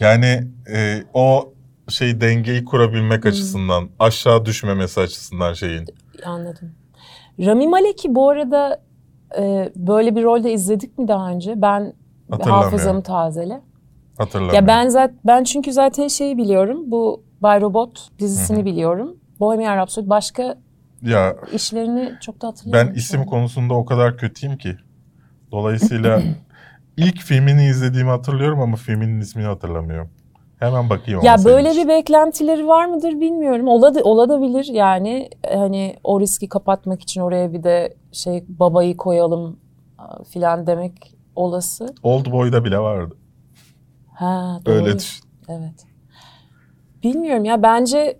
S1: Yani e, o şey dengeyi kurabilmek hmm. açısından, aşağı düşmemesi açısından şeyin.
S2: Anladım. Rami Malek'i bu arada e, böyle bir rolde izledik mi daha önce? Ben hafızamı tazele.
S1: Hatırlamıyorum.
S2: Ya ben zaten ben çünkü zaten şeyi biliyorum. Bu Bay Robot dizisini Hı-hı. biliyorum. Bohemian Rhapsody başka ya işlerini çok da hatırlamıyorum.
S1: Ben isim konusunda o kadar kötüyüm ki. Dolayısıyla <laughs> ilk filmini izlediğimi hatırlıyorum ama filminin ismini hatırlamıyorum. Hemen bakayım.
S2: Ya böyle bir beklentileri var mıdır bilmiyorum. Ola da, ola da bilir yani hani o riski kapatmak için oraya bir de şey babayı koyalım filan demek olası.
S1: Old Boy'da bile vardı.
S2: Ha doğru.
S1: Öyle düşün.
S2: Evet. Bilmiyorum ya bence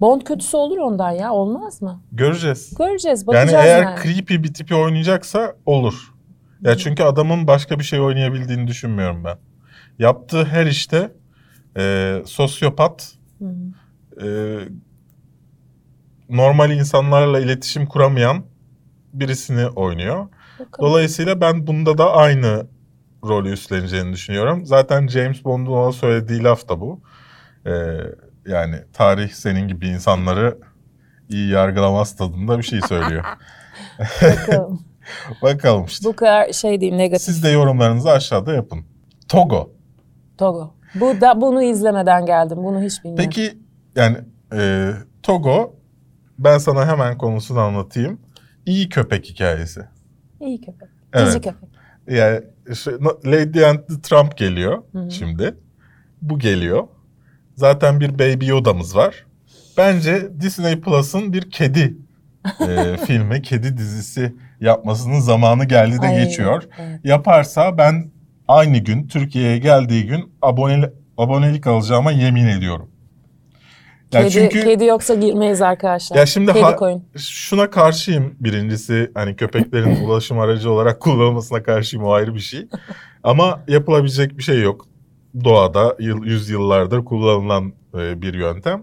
S2: Bond kötüsü olur ondan ya olmaz mı?
S1: Göreceğiz.
S2: Göreceğiz bakacağız
S1: yani. Eğer yani. creepy bir tipi oynayacaksa olur. Ya çünkü adamın başka bir şey oynayabildiğini düşünmüyorum ben. Yaptığı her işte e, sosyopat, e, normal insanlarla iletişim kuramayan birisini oynuyor. Bakalım. Dolayısıyla ben bunda da aynı rolü üstleneceğini düşünüyorum. Zaten James Bond'un ona söylediği laf da bu. Ee, yani tarih senin gibi insanları iyi yargılamaz tadında bir şey söylüyor.
S2: Bakalım. <laughs>
S1: Bakalım işte.
S2: Bu kadar şey diyeyim negatif.
S1: Siz de yorumlarınızı aşağıda yapın. Togo.
S2: Togo. Bu da bunu izlemeden geldim. Bunu hiç bilmiyorum.
S1: Peki yani e, Togo ben sana hemen konusunu anlatayım. İyi köpek hikayesi.
S2: İyi köpek. Evet. Köpek.
S1: Yani şu, Lady and the Trump geliyor Hı-hı. şimdi. Bu geliyor. Zaten bir Baby Yoda'mız var. Bence Disney Plus'ın bir kedi e, <laughs> filmi, kedi dizisi yapmasının zamanı geldi de Ay, geçiyor. Evet. Yaparsa ben aynı gün Türkiye'ye geldiği gün abone, abonelik alacağıma yemin ediyorum.
S2: Yani kedi, çünkü, kedi yoksa girmeyiz arkadaşlar. Ya şimdi kedi ha, koyun.
S1: şuna karşıyım. Birincisi hani köpeklerin <laughs> ulaşım aracı olarak kullanılmasına karşıyım o ayrı bir şey. Ama yapılabilecek bir şey yok. Doğada yıl, yüzyıllardır kullanılan e, bir yöntem.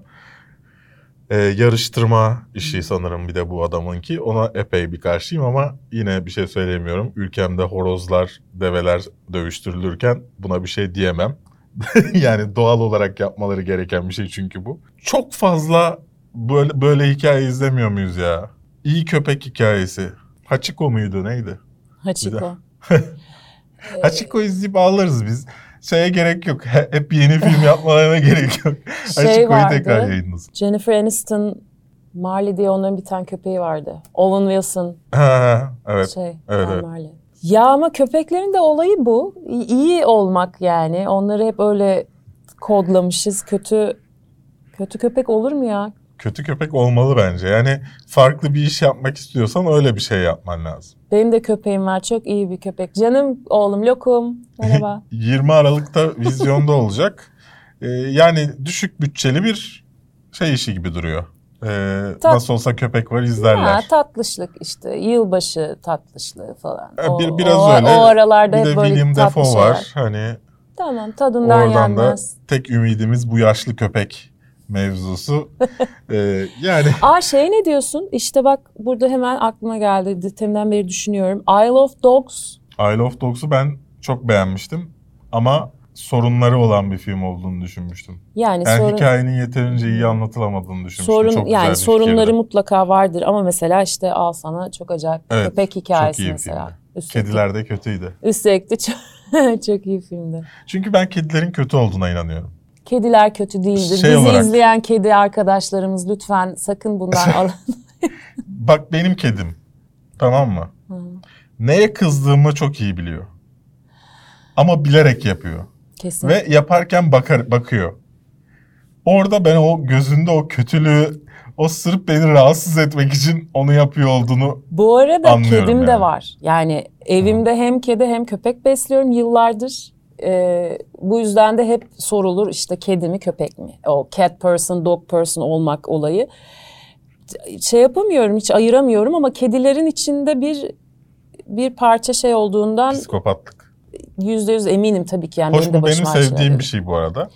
S1: E, yarıştırma işi sanırım bir de bu adamınki. Ona epey bir karşıyım ama yine bir şey söylemiyorum. Ülkemde horozlar, develer dövüştürülürken buna bir şey diyemem. <laughs> yani doğal olarak yapmaları gereken bir şey çünkü bu. Çok fazla böyle, böyle hikaye izlemiyor muyuz ya? İyi köpek hikayesi. Hachiko muydu neydi?
S2: Hachiko. <laughs>
S1: Hachiko izleyip ağlarız biz. Şeye gerek yok. <laughs> Hep yeni film yapmalarına gerek yok. <laughs>
S2: Şey Hachiko'yu tekrar yayınlasın. Jennifer Aniston Marley diye onların bir tane köpeği vardı. Owen Wilson.
S1: Ha, evet. Şey, evet, evet.
S2: Marley. Ya ama köpeklerin de olayı bu. İyi olmak yani. Onları hep öyle kodlamışız. Kötü kötü köpek olur mu ya?
S1: Kötü köpek olmalı bence. Yani farklı bir iş yapmak istiyorsan öyle bir şey yapman lazım.
S2: Benim de köpeğim var. Çok iyi bir köpek. Canım oğlum Lokum. Merhaba. <laughs>
S1: 20 Aralık'ta vizyonda olacak. Ee, yani düşük bütçeli bir şey işi gibi duruyor. Ee, Tat- nasıl olsa köpek var izlerler. Ha,
S2: tatlışlık işte yılbaşı tatlışlığı falan.
S1: Ee, bir, biraz o, öyle.
S2: O aralarda bir hep böyle William şeyler. var.
S1: Hani
S2: Tamam tadından Oradan yenmez.
S1: da tek ümidimiz bu yaşlı köpek mevzusu. <laughs> ee, yani.
S2: Aa şey ne diyorsun? İşte bak burada hemen aklıma geldi. Teminden beri düşünüyorum. Isle of Dogs.
S1: Isle of Dogs'u ben çok beğenmiştim. Ama sorunları olan bir film olduğunu düşünmüştüm. Yani, yani sorun, hikayenin yeterince iyi anlatılamadığını düşünmüştüm.
S2: Sorun çok yani sorunları fikirdi. mutlaka vardır ama mesela işte al sana çok acayip evet, köpek hikayesi çok iyi mesela.
S1: Üstelik, Kediler de kötüydü.
S2: Üstelik de çok, <laughs> çok iyi filmdi.
S1: Çünkü ben kedilerin kötü olduğuna inanıyorum.
S2: Kediler kötü değildir. Şey Bizi olarak, izleyen kedi arkadaşlarımız lütfen sakın bundan <laughs> alın.
S1: Bak benim kedim. Tamam mı? Hı. Neye kızdığımı çok iyi biliyor. Ama bilerek yapıyor. Kesin. Ve yaparken bakar bakıyor. Orada ben o gözünde o kötülüğü o sırf beni rahatsız etmek için onu yapıyor olduğunu
S2: Bu arada kedim yani. de var. Yani evimde Hı. hem kedi hem köpek besliyorum yıllardır. Ee, bu yüzden de hep sorulur işte kedi mi köpek mi? O cat person, dog person olmak olayı. Şey yapamıyorum, hiç ayıramıyorum ama kedilerin içinde bir bir parça şey olduğundan...
S1: Psikopatlık.
S2: Yüzde yüz eminim tabii ki. Yani
S1: Hoş benim, benim sevdiğim bir şey bu arada.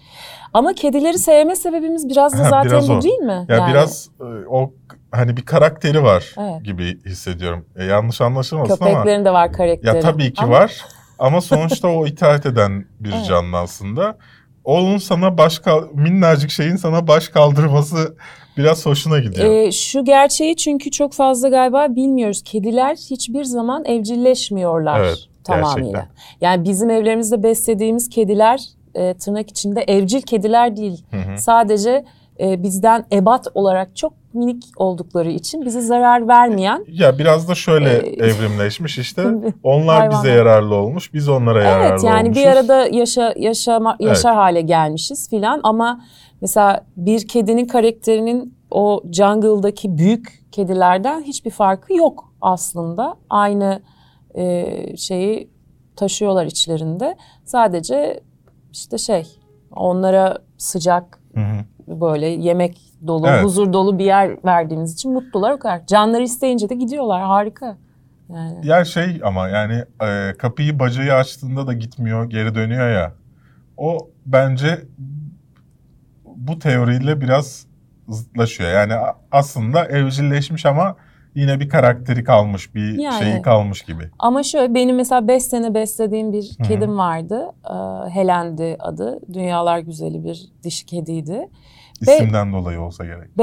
S2: Ama kedileri sevme sebebimiz biraz da zaten biraz bu o. değil mi?
S1: Ya yani. biraz e, o hani bir karakteri var evet. gibi hissediyorum. E, yanlış anlaşılmasın
S2: Köpeklerin ama. Köpeklerin de var karakteri.
S1: Ya tabii ki ama... var. Ama sonuçta o itaat eden bir evet. canlı aslında. Onun sana baş minnacık şeyin sana baş kaldırması biraz hoşuna gidiyor.
S2: Ee, şu gerçeği çünkü çok fazla galiba bilmiyoruz. Kediler hiçbir zaman evcilleşmiyorlar evet, tamamıyla. Gerçekten. Yani bizim evlerimizde beslediğimiz kediler e, tırnak içinde evcil kediler değil. Hı hı. Sadece e, bizden ebat olarak çok minik oldukları için bize zarar vermeyen.
S1: Ya biraz da şöyle e, evrimleşmiş işte. <laughs> Onlar bize yararlı olmuş, biz onlara yararlı olmuşuz.
S2: Evet yani bir arada yaşa yaşama yaşar evet. hale gelmişiz filan ama mesela bir kedinin karakterinin o jungle'daki büyük kedilerden hiçbir farkı yok aslında. Aynı e, şeyi taşıyorlar içlerinde. Sadece işte şey onlara sıcak hı hı. böyle yemek dolu, evet. huzur dolu bir yer verdiğimiz için mutlular o kadar. Canları isteyince de gidiyorlar. Harika.
S1: Yani. Ya şey ama yani e, kapıyı bacayı açtığında da gitmiyor, geri dönüyor ya. O bence bu teoriyle biraz zıtlaşıyor. Yani aslında evcilleşmiş ama yine bir karakteri kalmış, bir yani, şeyi kalmış gibi.
S2: Ama şöyle benim mesela 5 sene beslediğim bir Hı-hı. kedim vardı. Ee, Helen'di adı. Dünyalar güzeli bir dişi kediydi.
S1: İsimden Be- dolayı olsa gerek.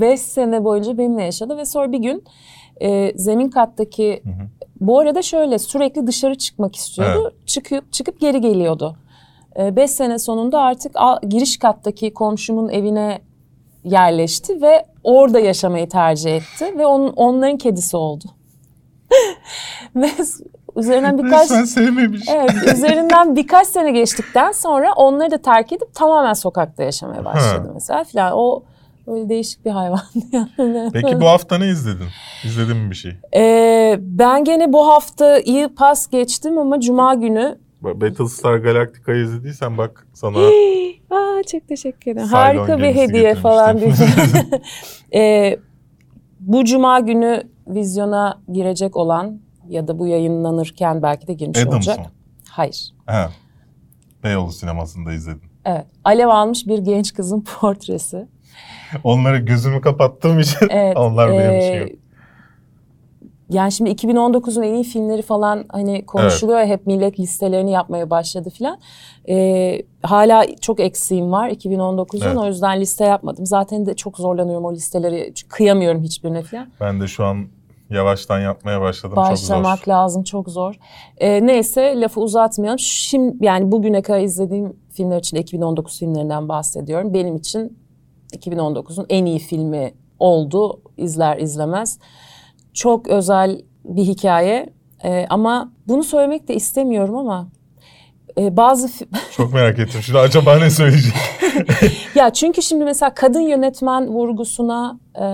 S2: 5 <laughs> sene boyunca benimle yaşadı ve sonra bir gün e, zemin kattaki Hı-hı. bu arada şöyle sürekli dışarı çıkmak istiyordu. Evet. Çıkıp çıkıp geri geliyordu. 5 e, sene sonunda artık giriş kattaki komşumun evine yerleşti ve orada yaşamayı tercih etti ve onun onların kedisi oldu. <laughs> ve üzerinden birkaç
S1: Sen sevmemiş.
S2: Evet, üzerinden <laughs> birkaç sene geçtikten sonra onları da terk edip tamamen sokakta yaşamaya başladı ha. mesela filan. O Öyle değişik bir hayvan <laughs> yani.
S1: Peki bu hafta ne izledin? İzledin mi bir şey?
S2: Ee, ben gene bu hafta iyi pas geçtim ama cuma günü
S1: Battlestar Galactica'yı izlediysen bak sana... <gasps>
S2: Aa, çok teşekkür ederim. Harika bir hediye falan. <laughs> Bir ee, bu cuma günü vizyona girecek olan ya da bu yayınlanırken belki de girmiş
S1: Adams
S2: olacak. Hayır.
S1: Ha. Beyoğlu sinemasında izledim.
S2: Evet. Alev almış bir genç kızın portresi.
S1: Onları gözümü kapattığım için <laughs> evet, onlar benim e, şey
S2: Yani şimdi 2019'un en iyi filmleri falan hani konuşuluyor evet. hep millet listelerini yapmaya başladı filan. Ee, hala çok eksiğim var 2019'un evet. o yüzden liste yapmadım. Zaten de çok zorlanıyorum o listeleri kıyamıyorum hiçbirine filan.
S1: Ben de şu an yavaştan yapmaya başladım.
S2: Başlamak
S1: çok zor.
S2: lazım çok zor. Ee, neyse lafı uzatmayalım. Şimdi yani bugüne kadar izlediğim filmler için 2019 filmlerinden bahsediyorum. Benim için 2019'un en iyi filmi oldu izler izlemez. Çok özel bir hikaye ee, ama bunu söylemek de istemiyorum ama e, bazı... <laughs>
S1: Çok merak ettim şimdi acaba ne söyleyecek? <laughs>
S2: ya çünkü şimdi mesela kadın yönetmen vurgusuna e,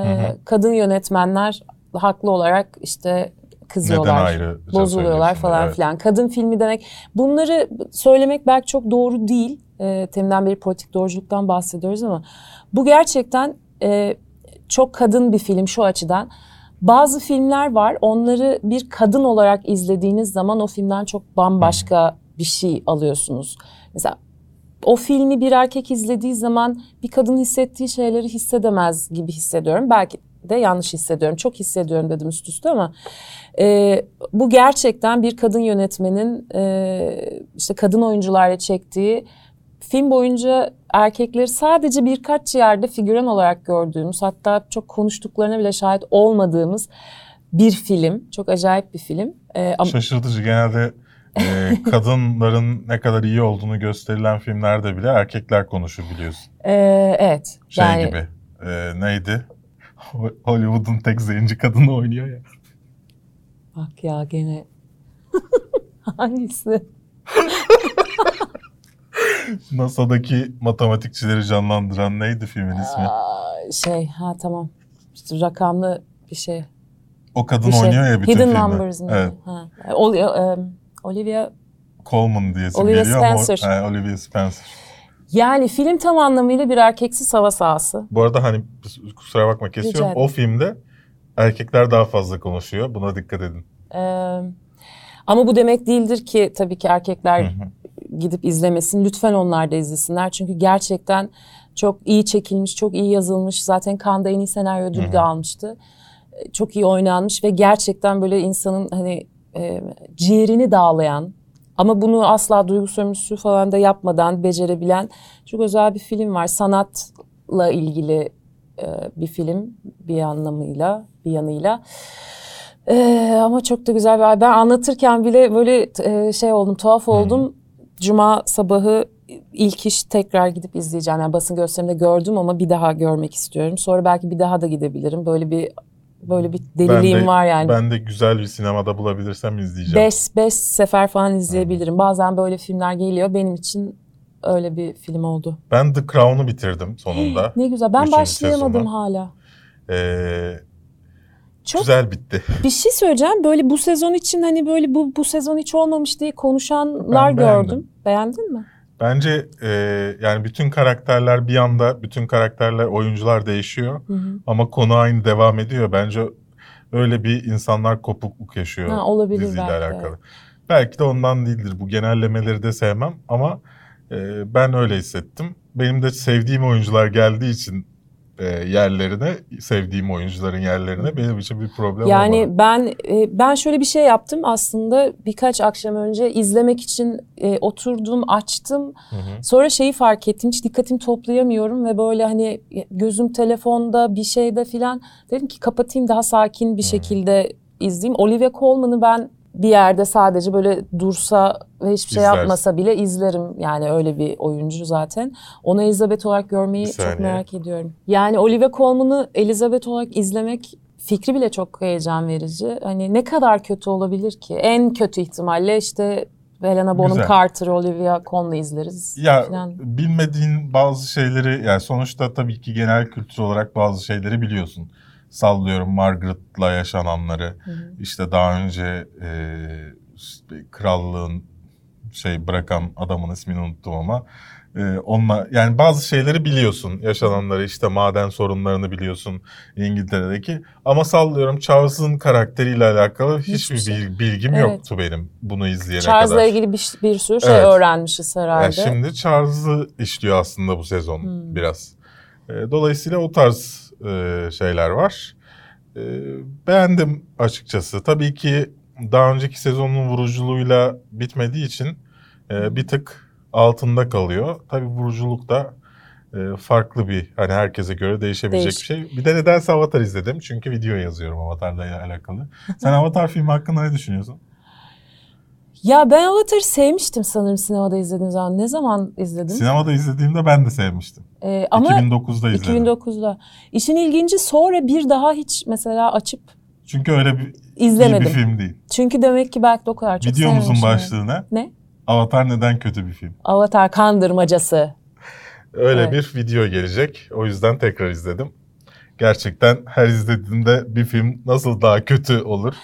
S2: kadın yönetmenler haklı olarak işte kızıyorlar, ayrı bozuluyorlar falan evet. filan. Kadın filmi demek bunları söylemek belki çok doğru değil. E, teminden beri politik doğruculuktan bahsediyoruz ama bu gerçekten e, çok kadın bir film şu açıdan. Bazı filmler var onları bir kadın olarak izlediğiniz zaman o filmden çok bambaşka bir şey alıyorsunuz. Mesela o filmi bir erkek izlediği zaman bir kadın hissettiği şeyleri hissedemez gibi hissediyorum. Belki de yanlış hissediyorum. Çok hissediyorum dedim üst üste ama e, bu gerçekten bir kadın yönetmenin e, işte kadın oyuncularla çektiği film boyunca erkekleri sadece birkaç yerde figüran olarak gördüğümüz hatta çok konuştuklarına bile şahit olmadığımız bir film. Çok acayip bir film.
S1: Ee. Şaşırtıcı genelde e, <laughs> kadınların ne kadar iyi olduğunu gösterilen filmlerde bile erkekler konuşur biliyorsun.
S2: Ee, evet.
S1: Şey yani... gibi e, neydi? Hollywood'un tek zenci kadını oynuyor ya.
S2: Bak ya gene <laughs> hangisi?
S1: NASA'daki matematikçileri canlandıran neydi filmin ismi?
S2: Aa, şey ha tamam. İşte rakamlı bir şey.
S1: O kadın bir şey. oynuyor ya bütün
S2: Hidden
S1: filmde.
S2: Numbers mı? Evet. Ha. Ol, um, Olivia
S1: Colman diye
S2: Olivia
S1: geliyor
S2: Spencer.
S1: ama he, Olivia Spencer.
S2: Yani film tam anlamıyla bir erkeksiz hava sahası.
S1: Bu arada hani kusura bakma kesiyorum. O filmde erkekler daha fazla konuşuyor. Buna dikkat edin.
S2: Ee, ama bu demek değildir ki tabii ki erkekler hı hı gidip izlemesin. Lütfen onlar da izlesinler. Çünkü gerçekten çok iyi çekilmiş, çok iyi yazılmış. Zaten Cannes'da en iyi senaryo ödülü de almıştı. Çok iyi oynanmış ve gerçekten böyle insanın hani e, ciğerini dağlayan ama bunu asla duygu sömürüsü falan da yapmadan becerebilen çok özel bir film var. Sanatla ilgili e, bir film bir anlamıyla, bir yanıyla. Ee, ama çok da güzel bir Ben anlatırken bile böyle e, şey oldum, tuhaf oldum. Hmm. Cuma sabahı ilk iş tekrar gidip izleyeceğim. Yani basın gösterimde gördüm ama bir daha görmek istiyorum. Sonra belki bir daha da gidebilirim. Böyle bir böyle bir deliliğim
S1: de,
S2: var yani.
S1: Ben de güzel bir sinemada bulabilirsem izleyeceğim.
S2: Beş, beş sefer falan izleyebilirim. Hmm. Bazen böyle filmler geliyor. Benim için öyle bir film oldu.
S1: Ben The Crown'u bitirdim sonunda. <gasps>
S2: ne güzel. Ben başlayamadım sezonu. hala.
S1: Ee, çok güzel bitti. <laughs>
S2: Bir şey söyleyeceğim. Böyle bu sezon için hani böyle bu bu sezon hiç olmamış diye konuşanlar ben gördüm. Beğendin mi?
S1: Bence e, yani bütün karakterler bir anda bütün karakterler oyuncular değişiyor hı hı. ama konu aynı devam ediyor. Bence öyle bir insanlar kopukluk yaşıyor ha, olabilir diziyle belki. alakalı. Belki de ondan değildir. Bu genellemeleri de sevmem ama e, ben öyle hissettim. Benim de sevdiğim oyuncular geldiği için e, yerlerine, sevdiğim oyuncuların yerlerine benim için bir problem
S2: yani
S1: olmadı.
S2: ben e, ben şöyle bir şey yaptım aslında birkaç akşam önce izlemek için e, oturdum, açtım. Hı hı. Sonra şeyi fark ettim, hiç dikkatim toplayamıyorum ve böyle hani gözüm telefonda bir şeyde filan dedim ki kapatayım daha sakin bir hı. şekilde izleyeyim. Olivia Colman'ı ben bir yerde sadece böyle dursa ve hiçbir şey İzlersin. yapmasa bile izlerim. Yani öyle bir oyuncu zaten. Onu Elizabeth olarak görmeyi çok merak ediyorum. Yani Olivia Colman'ı Elizabeth olarak izlemek fikri bile çok heyecan verici. Hani ne kadar kötü olabilir ki? En kötü ihtimalle işte Helena Bonham Güzel. Carter, Olivia Colman'ı izleriz.
S1: Ya falan. bilmediğin bazı şeyleri yani sonuçta tabii ki genel kültür olarak bazı şeyleri biliyorsun. Sallıyorum Margaret'la yaşananları. Hı hı. İşte daha önce e, işte krallığın şey bırakan adamın ismini unuttum ama e, onunla yani bazı şeyleri biliyorsun. Yaşananları işte maden sorunlarını biliyorsun İngiltere'deki. Ama sallıyorum Charles'ın karakteriyle alakalı hiçbir, hiçbir şey. bilgim evet. yoktu benim bunu izleyene
S2: Charles'la kadar. Charles'la ilgili bir, bir sürü şey evet. öğrenmişiz herhalde. Yani
S1: şimdi Charles'ı işliyor aslında bu sezon hmm. biraz. E, dolayısıyla o tarz e, şeyler var. E, beğendim açıkçası. Tabii ki daha önceki sezonun vuruculuğuyla bitmediği için e, bir tık altında kalıyor. Tabii vuruculuk da e, farklı bir hani herkese göre değişebilecek Değiş. bir şey. Bir de nedense Avatar izledim. Çünkü video yazıyorum Avatar'la alakalı. Sen <laughs> Avatar filmi hakkında ne düşünüyorsun?
S2: Ya ben Avatar'ı sevmiştim sanırım sinemada izlediğim zaman. Ne zaman izledin?
S1: Sinemada izlediğimde ben de sevmiştim. Ee, ama 2009'da izledim.
S2: 2009'da. İşin ilginci sonra bir daha hiç mesela açıp
S1: çünkü öyle bir izlemedim. iyi bir film değil.
S2: Çünkü demek ki belki de o kadar çok
S1: Videomuzun başlığı ne?
S2: Ne?
S1: Avatar neden kötü bir film?
S2: Avatar kandırmacası.
S1: Öyle evet. bir video gelecek. O yüzden tekrar izledim. Gerçekten her izlediğimde bir film nasıl daha kötü olur?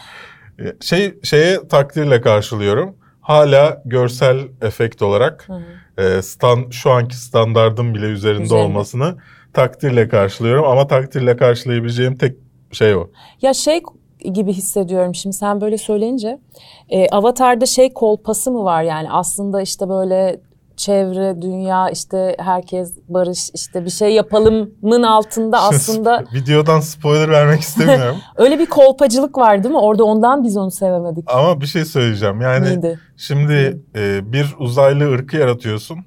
S1: Ee, şey şeye takdirle karşılıyorum. Hala görsel efekt olarak e, stand şu anki standardım bile üzerinde, üzerinde olmasını takdirle karşılıyorum ama takdirle karşılayabileceğim tek şey o.
S2: Ya şey gibi hissediyorum şimdi sen böyle söyleyince. E, Avatar'da şey kolpası mı var yani aslında işte böyle çevre, dünya, işte herkes barış, işte bir şey yapalımın altında aslında... <laughs>
S1: Videodan spoiler vermek istemiyorum. <laughs>
S2: Öyle bir kolpacılık var değil mi? Orada ondan biz onu sevemedik.
S1: Ama bir şey söyleyeceğim. Yani Neydi? şimdi e, bir uzaylı ırkı yaratıyorsun.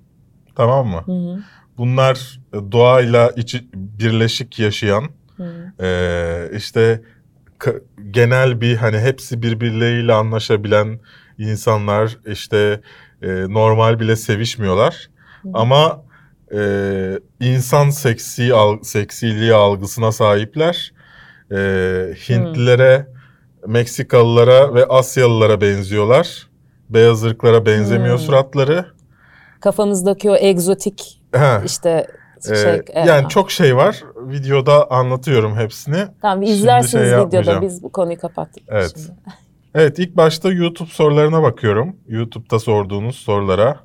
S1: Tamam mı? Hı hı. Bunlar doğayla içi, birleşik yaşayan. E, işte genel bir hani hepsi birbirleriyle anlaşabilen insanlar işte e, normal bile sevişmiyorlar. Hı. Ama e, insan seksi al, seksiliği algısına sahipler. E, Hintlilere, Hı. Meksikalılara ve Asyalılara benziyorlar. Beyaz ırklara benzemiyor Hı. suratları.
S2: Kafamızdaki o egzotik ha. işte
S1: ee, şey, ee, yani çok şey var. Videoda anlatıyorum hepsini.
S2: Tamam izlersiniz şey videoda biz bu konuyu kapattık.
S1: Evet. Şimdi. Evet ilk başta YouTube sorularına bakıyorum. YouTube'da sorduğunuz sorulara.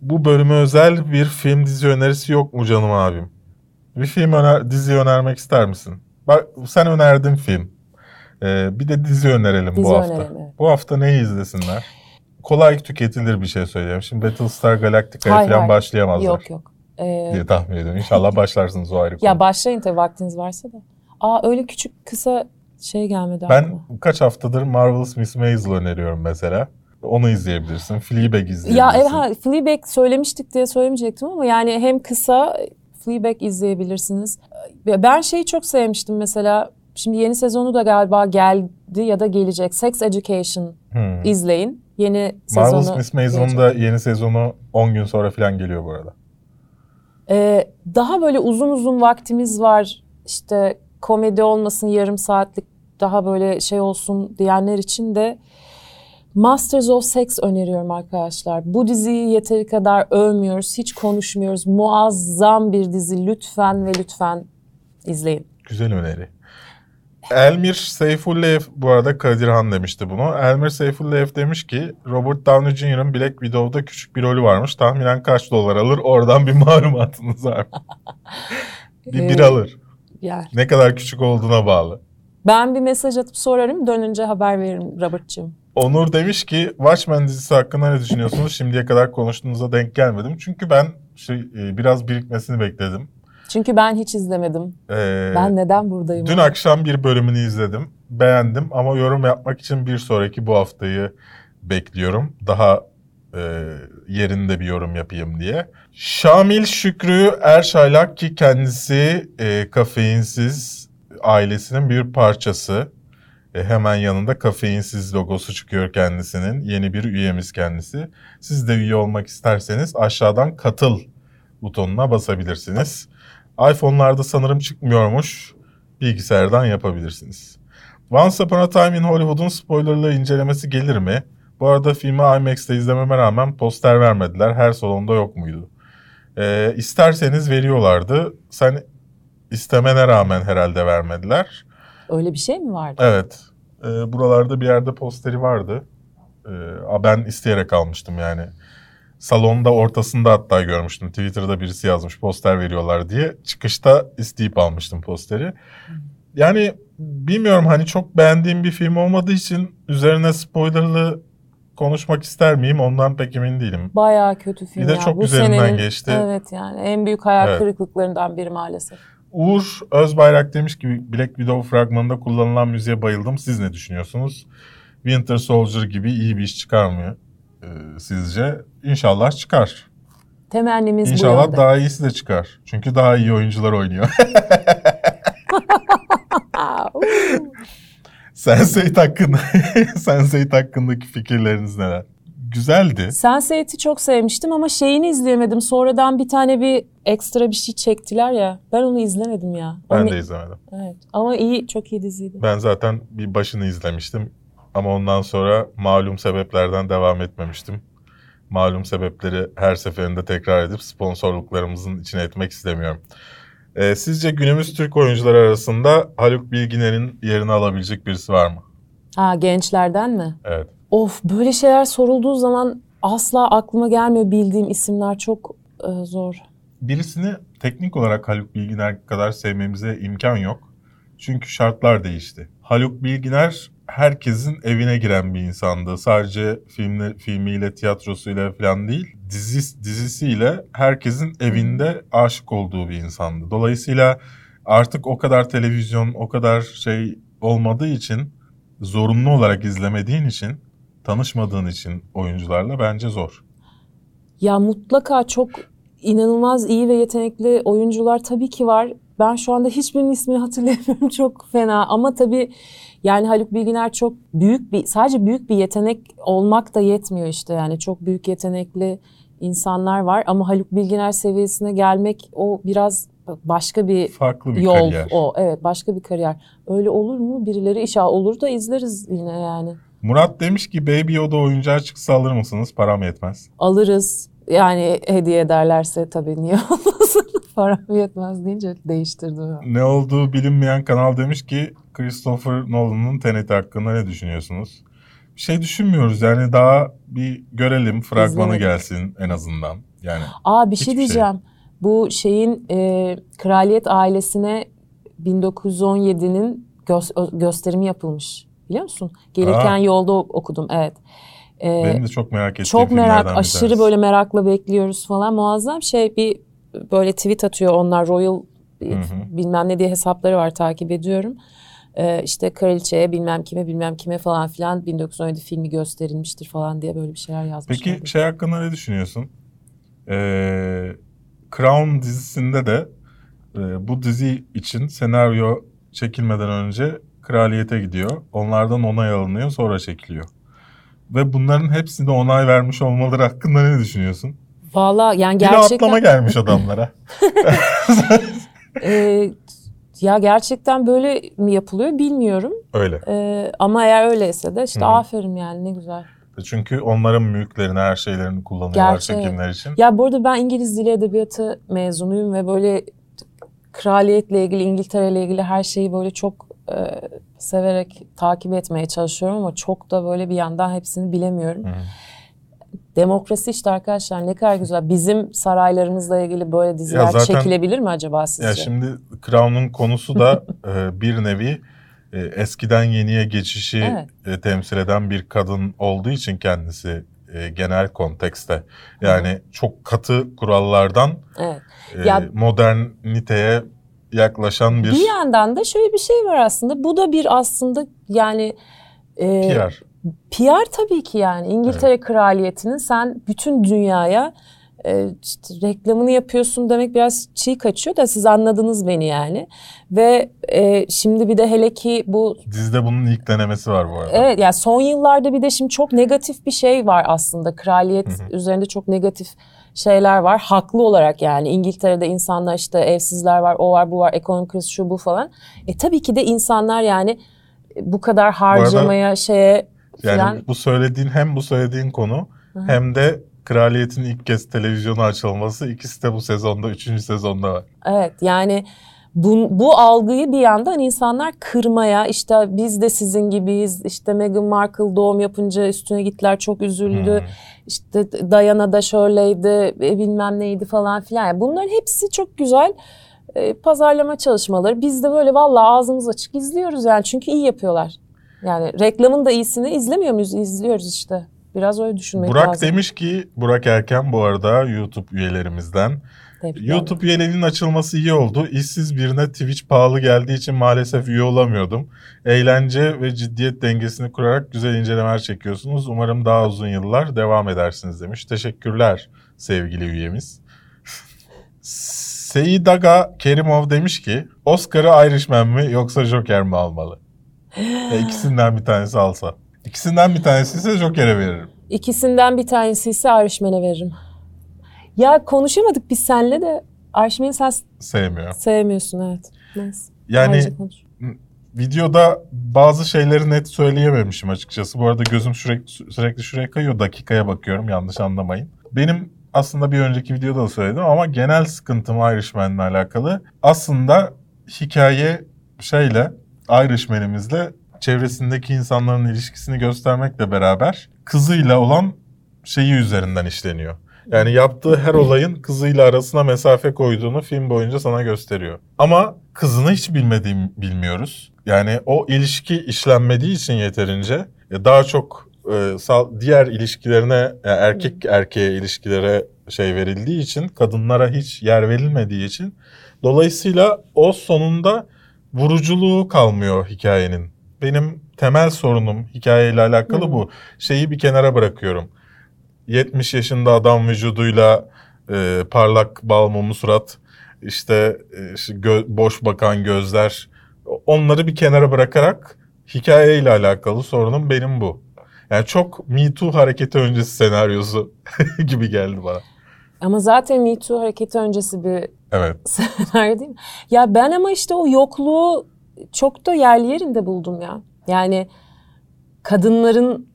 S1: Bu bölüme özel bir film dizi önerisi yok mu canım abim? Bir film öner, dizi önermek ister misin? Bak sen önerdin film. Ee, bir de dizi önerelim dizi bu hafta. Önerelim. Bu hafta neyi izlesinler? Kolay tüketilir bir şey söyleyeyim. Şimdi Battlestar Galactica'ya falan başlayamazlar.
S2: Yok yok
S1: ee, diye tahmin ediyorum. İnşallah başlarsınız o ayrı konu.
S2: Ya başlayın tabii vaktiniz varsa da. Aa öyle küçük kısa şey gelmedi
S1: Ben aklıma. kaç haftadır Marvelous Miss Maisel öneriyorum mesela. Onu izleyebilirsin. Fleabag izleyebilirsin.
S2: Ya evet ha, Fleabag söylemiştik diye söylemeyecektim ama yani hem kısa Fleabag izleyebilirsiniz. Ben şeyi çok sevmiştim mesela. Şimdi yeni sezonu da galiba geldi ya da gelecek. Sex Education hmm. izleyin. Yeni sezonu.
S1: Marvelous Miss Maisel'ın da yeni sezonu 10 gün sonra falan geliyor bu arada.
S2: Ee, daha böyle uzun uzun vaktimiz var işte komedi olmasın yarım saatlik daha böyle şey olsun diyenler için de Masters of Sex öneriyorum arkadaşlar. Bu diziyi yeteri kadar övmüyoruz, hiç konuşmuyoruz. Muazzam bir dizi. Lütfen ve lütfen izleyin.
S1: Güzel öneri. Elmir Seyfullayev bu arada Kadirhan demişti bunu. Elmir Seyfullayev demiş ki Robert Downey Jr.'ın Black Widow'da küçük bir rolü varmış. Tahminen kaç dolar alır? Oradan bir <laughs> malumatınız var bir, bir alır. Yani. Ne kadar küçük olduğuna bağlı.
S2: Ben bir mesaj atıp sorarım. Dönünce haber veririm Robert'cığım.
S1: Onur demiş ki Watchmen dizisi hakkında ne düşünüyorsunuz? Şimdiye kadar konuştuğunuza denk gelmedim. Çünkü ben şey, e, biraz birikmesini bekledim.
S2: Çünkü ben hiç izlemedim. Ee, ben neden buradayım?
S1: Dün abi? akşam bir bölümünü izledim. Beğendim ama yorum yapmak için bir sonraki bu haftayı bekliyorum. Daha e, yerinde bir yorum yapayım diye. Şamil Şükrü Erşaylak ki kendisi e, kafeinsiz ailesinin bir parçası. E, hemen yanında kafeinsiz logosu çıkıyor kendisinin. Yeni bir üyemiz kendisi. Siz de üye olmak isterseniz aşağıdan katıl butonuna basabilirsiniz iPhone'larda sanırım çıkmıyormuş. Bilgisayardan yapabilirsiniz. Once Upon a Time in Hollywood'un spoilerlı incelemesi gelir mi? Bu arada filmi IMAX'te izlememe rağmen poster vermediler. Her salonda yok muydu? Ee, isterseniz veriyorlardı. Sen istemene rağmen herhalde vermediler.
S2: Öyle bir şey mi vardı?
S1: Evet. Ee, buralarda bir yerde posteri vardı. Ee, ben isteyerek almıştım yani. Salonda ortasında hatta görmüştüm. Twitter'da birisi yazmış poster veriyorlar diye. Çıkışta isteyip almıştım posteri. Yani bilmiyorum hani çok beğendiğim bir film olmadığı için üzerine spoilerlı konuşmak ister miyim ondan pek emin değilim.
S2: Bayağı kötü film
S1: Bir de
S2: ya.
S1: çok Bu üzerinden senenin, geçti.
S2: Evet yani en büyük hayal evet. kırıklıklarından biri maalesef.
S1: Uğur Özbayrak demiş ki Black Widow fragmanında kullanılan müziğe bayıldım. Siz ne düşünüyorsunuz? Winter Soldier gibi iyi bir iş çıkarmıyor e, sizce? İnşallah çıkar.
S2: Temennimiz
S1: İnşallah
S2: bu yönde.
S1: daha iyisi de çıkar. Çünkü daha iyi oyuncular oynuyor. <laughs> <laughs> Sense8 hakkında <laughs> Sense8 hakkındaki fikirleriniz neler? Güzeldi.
S2: Sense8'i çok sevmiştim ama şeyini izleyemedim. Sonradan bir tane bir ekstra bir şey çektiler ya. Ben onu izlemedim ya.
S1: Ben
S2: onu...
S1: de izlemedim.
S2: Evet. Ama iyi, çok iyi diziydi.
S1: Ben zaten bir başını izlemiştim. Ama ondan sonra malum sebeplerden devam etmemiştim. Malum sebepleri her seferinde tekrar edip sponsorluklarımızın içine etmek istemiyorum. Ee, sizce günümüz Türk oyuncuları arasında Haluk Bilginer'in yerini alabilecek birisi var mı?
S2: Ha gençlerden mi?
S1: Evet.
S2: Of böyle şeyler sorulduğu zaman asla aklıma gelmiyor bildiğim isimler çok e, zor.
S1: Birisini teknik olarak Haluk Bilginer kadar sevmemize imkan yok. Çünkü şartlar değişti. Haluk Bilginer herkesin evine giren bir insandı. Sadece filmle, filmiyle, tiyatrosuyla falan değil, dizi, dizisiyle herkesin evinde aşık olduğu bir insandı. Dolayısıyla artık o kadar televizyon, o kadar şey olmadığı için, zorunlu olarak izlemediğin için, tanışmadığın için oyuncularla bence zor.
S2: Ya mutlaka çok inanılmaz iyi ve yetenekli oyuncular tabii ki var. Ben şu anda hiçbirinin ismini hatırlayamıyorum <laughs> çok fena ama tabii yani Haluk Bilginer çok büyük bir sadece büyük bir yetenek olmak da yetmiyor işte yani çok büyük yetenekli insanlar var ama Haluk Bilginer seviyesine gelmek o biraz başka bir,
S1: Farklı bir
S2: yol
S1: kariyer.
S2: o evet başka bir kariyer. Öyle olur mu? Birileri inşallah olur da izleriz yine yani.
S1: Murat demiş ki Baby Yoda oyuncağı çıksa alır mısınız? Param yetmez.
S2: Alırız. Yani hediye ederlerse tabii niye <laughs> olmasın? Param yetmez deyince değiştirdim.
S1: Ne olduğu bilinmeyen kanal demiş ki Christopher Nolan'ın Tenet hakkında ne düşünüyorsunuz? Bir şey düşünmüyoruz yani daha bir görelim fragmanı İzlemedik. gelsin en azından. Yani
S2: Aa bir şey diyeceğim. Şey. Bu şeyin e, kraliyet ailesine 1917'nin gö- gösterimi yapılmış. Biliyor musun? Gelirken Aa. yolda okudum evet.
S1: Ee, Benim de çok merak ettiğim
S2: Çok merak, aşırı böyle merakla bekliyoruz falan. Muazzam şey bir böyle tweet atıyor onlar Royal hı hı. bilmem ne diye hesapları var takip ediyorum. Ee, işte kraliçeye bilmem kime bilmem kime falan filan 1917 filmi gösterilmiştir falan diye böyle bir şeyler yazmışlar.
S1: Peki şey hakkında ne düşünüyorsun? Ee, Crown dizisinde de e, bu dizi için senaryo çekilmeden önce kraliyete gidiyor. Onlardan onay alınıyor sonra çekiliyor. Ve bunların hepsine onay vermiş olmaları hakkında ne düşünüyorsun?
S2: Valla yani gerçekten... Bir
S1: atlama gelmiş adamlara. <laughs> <laughs>
S2: ee, ya gerçekten böyle mi yapılıyor bilmiyorum.
S1: Öyle.
S2: Ee, ama eğer öyleyse de işte Hı-hı. aferin yani ne güzel.
S1: Çünkü onların mülklerini, her şeylerini kullanıyorlar Gerçi, çekimler için.
S2: Ya bu arada ben İngiliz Dili Edebiyatı mezunuyum ve böyle kraliyetle ilgili, İngiltere ilgili her şeyi böyle çok e, severek takip etmeye çalışıyorum ama çok da böyle bir yandan hepsini bilemiyorum. Hı. Demokrasi işte arkadaşlar ne kadar güzel. Bizim saraylarımızla ilgili böyle diziler zaten, çekilebilir mi acaba sizce?
S1: Ya şimdi Crown'un konusu da e, bir nevi e, eskiden yeniye geçişi evet. e, temsil eden bir kadın olduğu için kendisi e, genel kontekste. Yani Hı. çok katı kurallardan evet. e, ya, moderniteye yaklaşan bir...
S2: Bir yandan da şöyle bir şey var aslında. Bu da bir aslında yani...
S1: E, PR.
S2: PR tabii ki yani. İngiltere evet. kraliyetinin sen bütün dünyaya e, işte reklamını yapıyorsun demek biraz çiğ kaçıyor da siz anladınız beni yani. Ve e, şimdi bir de hele ki bu...
S1: Dizide bunun ilk denemesi var bu arada.
S2: Evet yani son yıllarda bir de şimdi çok negatif bir şey var aslında. Kraliyet Hı-hı. üzerinde çok negatif şeyler var. Haklı olarak yani İngiltere'de insanlar işte evsizler var, o var, bu var, ekonomik kriz şu bu falan. E tabii ki de insanlar yani bu kadar harcamaya bu arada, şeye
S1: yani falan... bu söylediğin hem bu söylediğin konu Hı-hı. hem de Kraliyet'in ilk kez televizyona açılması ikisi de bu sezonda, üçüncü sezonda var.
S2: Evet yani bu, bu algıyı bir yandan insanlar kırmaya işte biz de sizin gibiyiz işte Meghan Markle doğum yapınca üstüne gittiler çok üzüldü hmm. işte Diana da şöyleydi e, bilmem neydi falan filan. Yani bunların hepsi çok güzel e, pazarlama çalışmaları. Biz de böyle vallahi ağzımız açık izliyoruz yani. Çünkü iyi yapıyorlar. Yani reklamın da iyisini izlemiyor muyuz? İzliyoruz işte. Biraz öyle düşünmek
S1: Burak
S2: lazım.
S1: Burak demiş ki Burak Erken bu arada YouTube üyelerimizden Tebrikler. YouTube üyeliğinin açılması iyi oldu. İşsiz birine Twitch pahalı geldiği için maalesef üye olamıyordum. Eğlence ve ciddiyet dengesini kurarak güzel incelemeler çekiyorsunuz. Umarım daha uzun yıllar devam edersiniz demiş. Teşekkürler sevgili üyemiz. Seyidaga Kerimov demiş ki Oscar'ı Irishman mi yoksa Joker mi almalı? e, ikisinden bir tanesi alsa. İkisinden bir tanesi ise Joker'e veririm.
S2: İkisinden bir tanesi ise Irishman'e veririm. Ya konuşamadık biz senle de Arşimen'i sen
S1: sevmiyor.
S2: Sevmiyorsun evet. Neyse.
S1: Yani videoda bazı şeyleri net söyleyememişim açıkçası. Bu arada gözüm sürekli, sürekli şuraya kayıyor. Dakikaya bakıyorum yanlış anlamayın. Benim aslında bir önceki videoda da söyledim ama genel sıkıntım Irishman'la alakalı. Aslında hikaye şeyle Irishman'imizle çevresindeki insanların ilişkisini göstermekle beraber kızıyla olan şeyi üzerinden işleniyor. Yani yaptığı her olayın kızıyla arasına mesafe koyduğunu film boyunca sana gösteriyor. Ama kızını hiç bilmediğim bilmiyoruz. Yani o ilişki işlenmediği için yeterince e, daha çok e, diğer ilişkilerine erkek erkeğe ilişkilere şey verildiği için kadınlara hiç yer verilmediği için dolayısıyla o sonunda vuruculuğu kalmıyor hikayenin. Benim temel sorunum hikayeyle alakalı bu. Şeyi bir kenara bırakıyorum. 70 yaşında adam vücuduyla e, parlak balmumu surat, işte e, gö- boş bakan gözler onları bir kenara bırakarak hikayeyle alakalı sorunum benim bu. Yani çok Me Too hareketi öncesi senaryosu <laughs> gibi geldi bana.
S2: Ama zaten Me Too hareketi öncesi bir
S1: evet. <laughs>
S2: senaryo değil mi? Ya ben ama işte o yokluğu çok da yerli yerinde buldum ya. Yani kadınların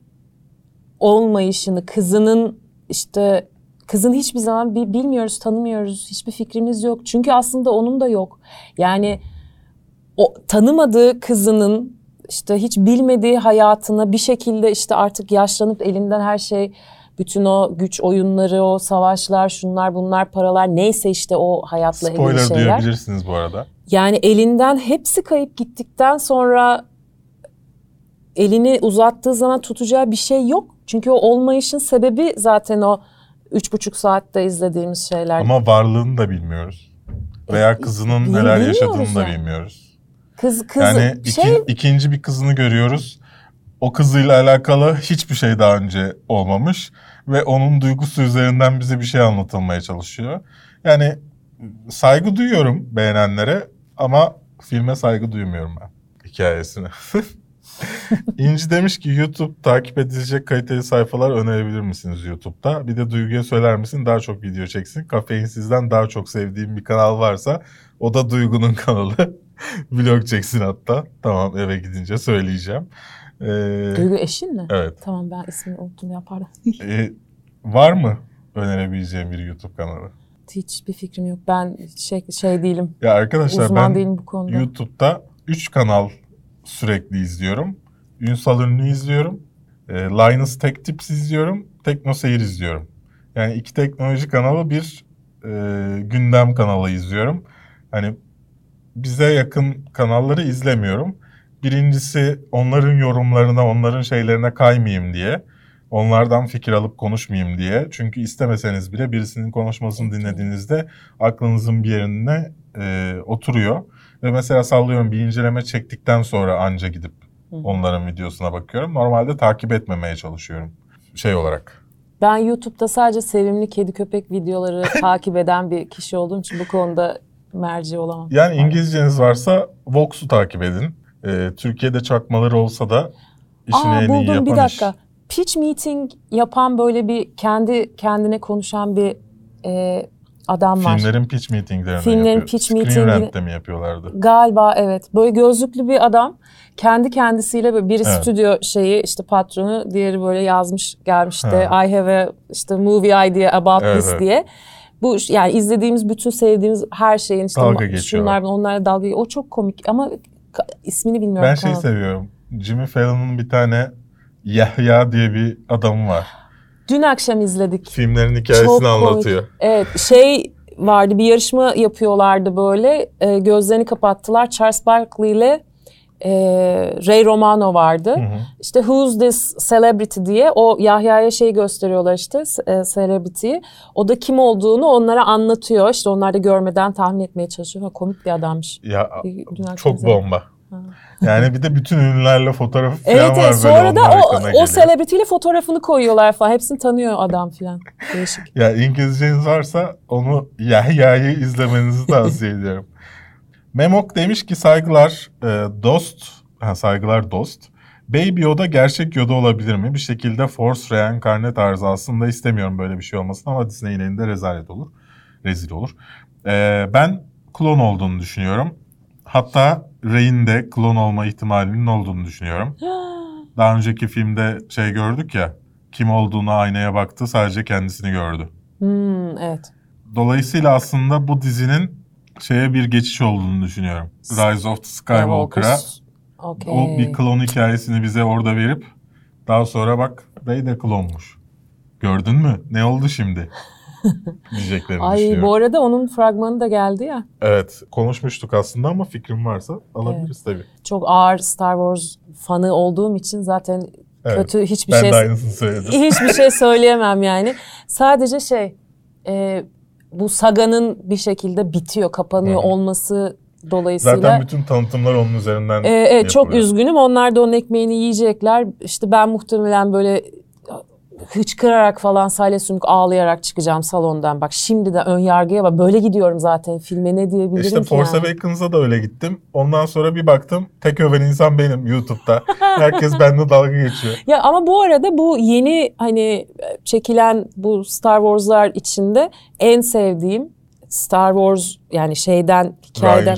S2: olmayışını, kızının işte kızın hiçbir zaman bir bilmiyoruz, tanımıyoruz, hiçbir fikrimiz yok. Çünkü aslında onun da yok. Yani o tanımadığı kızının işte hiç bilmediği hayatına bir şekilde işte artık yaşlanıp elinden her şey bütün o güç oyunları, o savaşlar, şunlar bunlar, paralar neyse işte o hayatla ilgili şeyler.
S1: Spoiler duyabilirsiniz bu arada.
S2: Yani elinden hepsi kayıp gittikten sonra elini uzattığı zaman tutacağı bir şey yok. Çünkü o olmayışın sebebi zaten o üç buçuk saatte izlediğimiz şeyler.
S1: Ama varlığını da bilmiyoruz. Veya kızının Bil, neler yaşadığını da bilmiyoruz.
S2: Kız, kız
S1: yani şey... iki, ikinci bir kızını görüyoruz. O kızıyla alakalı hiçbir şey daha önce olmamış. Ve onun duygusu üzerinden bize bir şey anlatılmaya çalışıyor. Yani saygı duyuyorum beğenenlere ama filme saygı duymuyorum ben hikayesine. <laughs> <laughs> İnci demiş ki YouTube takip edilecek kaliteli sayfalar önerebilir misiniz YouTube'da? Bir de Duygu'ya söyler misin daha çok video çeksin. Kafeinsizden daha çok sevdiğim bir kanal varsa o da Duygu'nun <laughs> kanalı. Vlog çeksin hatta. Tamam eve gidince söyleyeceğim.
S2: Ee, Duygu eşin mi?
S1: Evet.
S2: Tamam ben ismini unuttum ya pardon. <laughs>
S1: ee, var mı önerebileceğim bir YouTube kanalı?
S2: Hiçbir fikrim yok. Ben şey, şey değilim.
S1: Ya arkadaşlar Uzman ben değilim bu konuda. YouTube'da 3 kanal sürekli izliyorum. Ünsal Ünlü izliyorum. E, Linus Tech Tips izliyorum. Tekno Seyir izliyorum. Yani iki teknoloji kanalı bir e, gündem kanalı izliyorum. Hani bize yakın kanalları izlemiyorum. Birincisi onların yorumlarına, onların şeylerine kaymayayım diye. Onlardan fikir alıp konuşmayayım diye. Çünkü istemeseniz bile birisinin konuşmasını dinlediğinizde aklınızın bir yerine e, oturuyor. Ve mesela sallıyorum bir inceleme çektikten sonra anca gidip onların videosuna bakıyorum. Normalde takip etmemeye çalışıyorum şey olarak.
S2: Ben YouTube'da sadece sevimli kedi köpek videoları <laughs> takip eden bir kişi olduğum için bu konuda merci olamam.
S1: Yani İngilizceniz varsa Vox'u takip edin. Ee, Türkiye'de çakmaları olsa da işini Aa, en buldum, iyi yapan bir dakika. iş.
S2: Pitch meeting yapan böyle bir kendi kendine konuşan bir e, adam var.
S1: Filmlerin pitch meetinglerini Filmlerin yapıyor. pitch Screen meetingini mi yapıyorlardı?
S2: Galiba evet. Böyle gözlüklü bir adam kendi kendisiyle böyle biri evet. stüdyo şeyi işte patronu, diğeri böyle yazmış gelmişti. I have a işte movie idea about evet, this evet. diye. Bu yani izlediğimiz bütün sevdiğimiz her şeyin işte dalga şunlar onlarla dalga O çok komik ama ismini bilmiyorum.
S1: Ben şey seviyorum. Jimmy Fallon'un bir tane Yahya diye bir adamı var.
S2: Dün akşam izledik.
S1: Filmlerin hikayesini Çok anlatıyor. Komik.
S2: Evet şey vardı bir yarışma yapıyorlardı böyle. E, gözlerini kapattılar. Charles Barkley ile e, Ray Romano vardı. Hı hı. İşte Who's This Celebrity diye o Yahya'ya şey gösteriyorlar işte e, celebrity'yi. O da kim olduğunu onlara anlatıyor. İşte onlar da görmeden tahmin etmeye çalışıyor. Ha, komik bir adammış.
S1: Ya çok bomba. Yani bir de bütün ünlülerle fotoğrafı falan
S2: evet,
S1: var. Evet
S2: sonra da o, o celebrity'yle fotoğrafını koyuyorlar falan. Hepsini tanıyor adam falan. Değişik.
S1: ya İngilizceniz varsa onu Yahya'yı <laughs> izlemenizi tavsiye <laughs> ediyorum. Memok demiş ki saygılar e, dost, ha, saygılar dost. Baby Yoda gerçek Yoda olabilir mi? Bir şekilde Force reenkarne tarzı aslında istemiyorum böyle bir şey olmasın ama Disney'in elinde rezalet olur. Rezil olur. Ee, ben klon olduğunu düşünüyorum. Hatta Rey'in de klon olma ihtimalinin olduğunu düşünüyorum. <gasps> Daha önceki filmde şey gördük ya, kim olduğunu aynaya baktı sadece kendisini gördü.
S2: Hmm, evet.
S1: Dolayısıyla aslında bu dizinin şeye bir geçiş olduğunu düşünüyorum. Rise of the Skywalker'a. Okay. O bir klon hikayesini bize orada verip daha sonra bak Rey de klonmuş. Gördün mü? Ne oldu şimdi? <laughs> <laughs> diyeceklerini Ay, düşünüyorum.
S2: Bu arada onun fragmanı da geldi ya.
S1: Evet konuşmuştuk aslında ama fikrim varsa alabiliriz evet. tabii.
S2: Çok ağır Star Wars fanı olduğum için zaten evet, kötü hiçbir
S1: ben
S2: şey...
S1: Ben de aynısını söyledim. <laughs>
S2: Hiçbir şey <laughs> söyleyemem yani. Sadece şey e, bu saganın bir şekilde bitiyor, kapanıyor Hı. olması dolayısıyla.
S1: Zaten bütün tanıtımlar onun üzerinden
S2: ee, Evet çok üzgünüm. Onlar da onun ekmeğini yiyecekler. İşte ben muhtemelen böyle hıçkırarak falan salya sümük ağlayarak çıkacağım salondan. Bak şimdi de ön yargıya bak. Böyle gidiyorum zaten filme ne diyebilirim
S1: işte
S2: ki
S1: Force
S2: yani.
S1: Awakens'a da öyle gittim. Ondan sonra bir baktım tek öven insan benim YouTube'da. <laughs> Herkes benimle dalga geçiyor.
S2: Ya ama bu arada bu yeni hani çekilen bu Star Wars'lar içinde en sevdiğim Star Wars yani şeyden hikayeden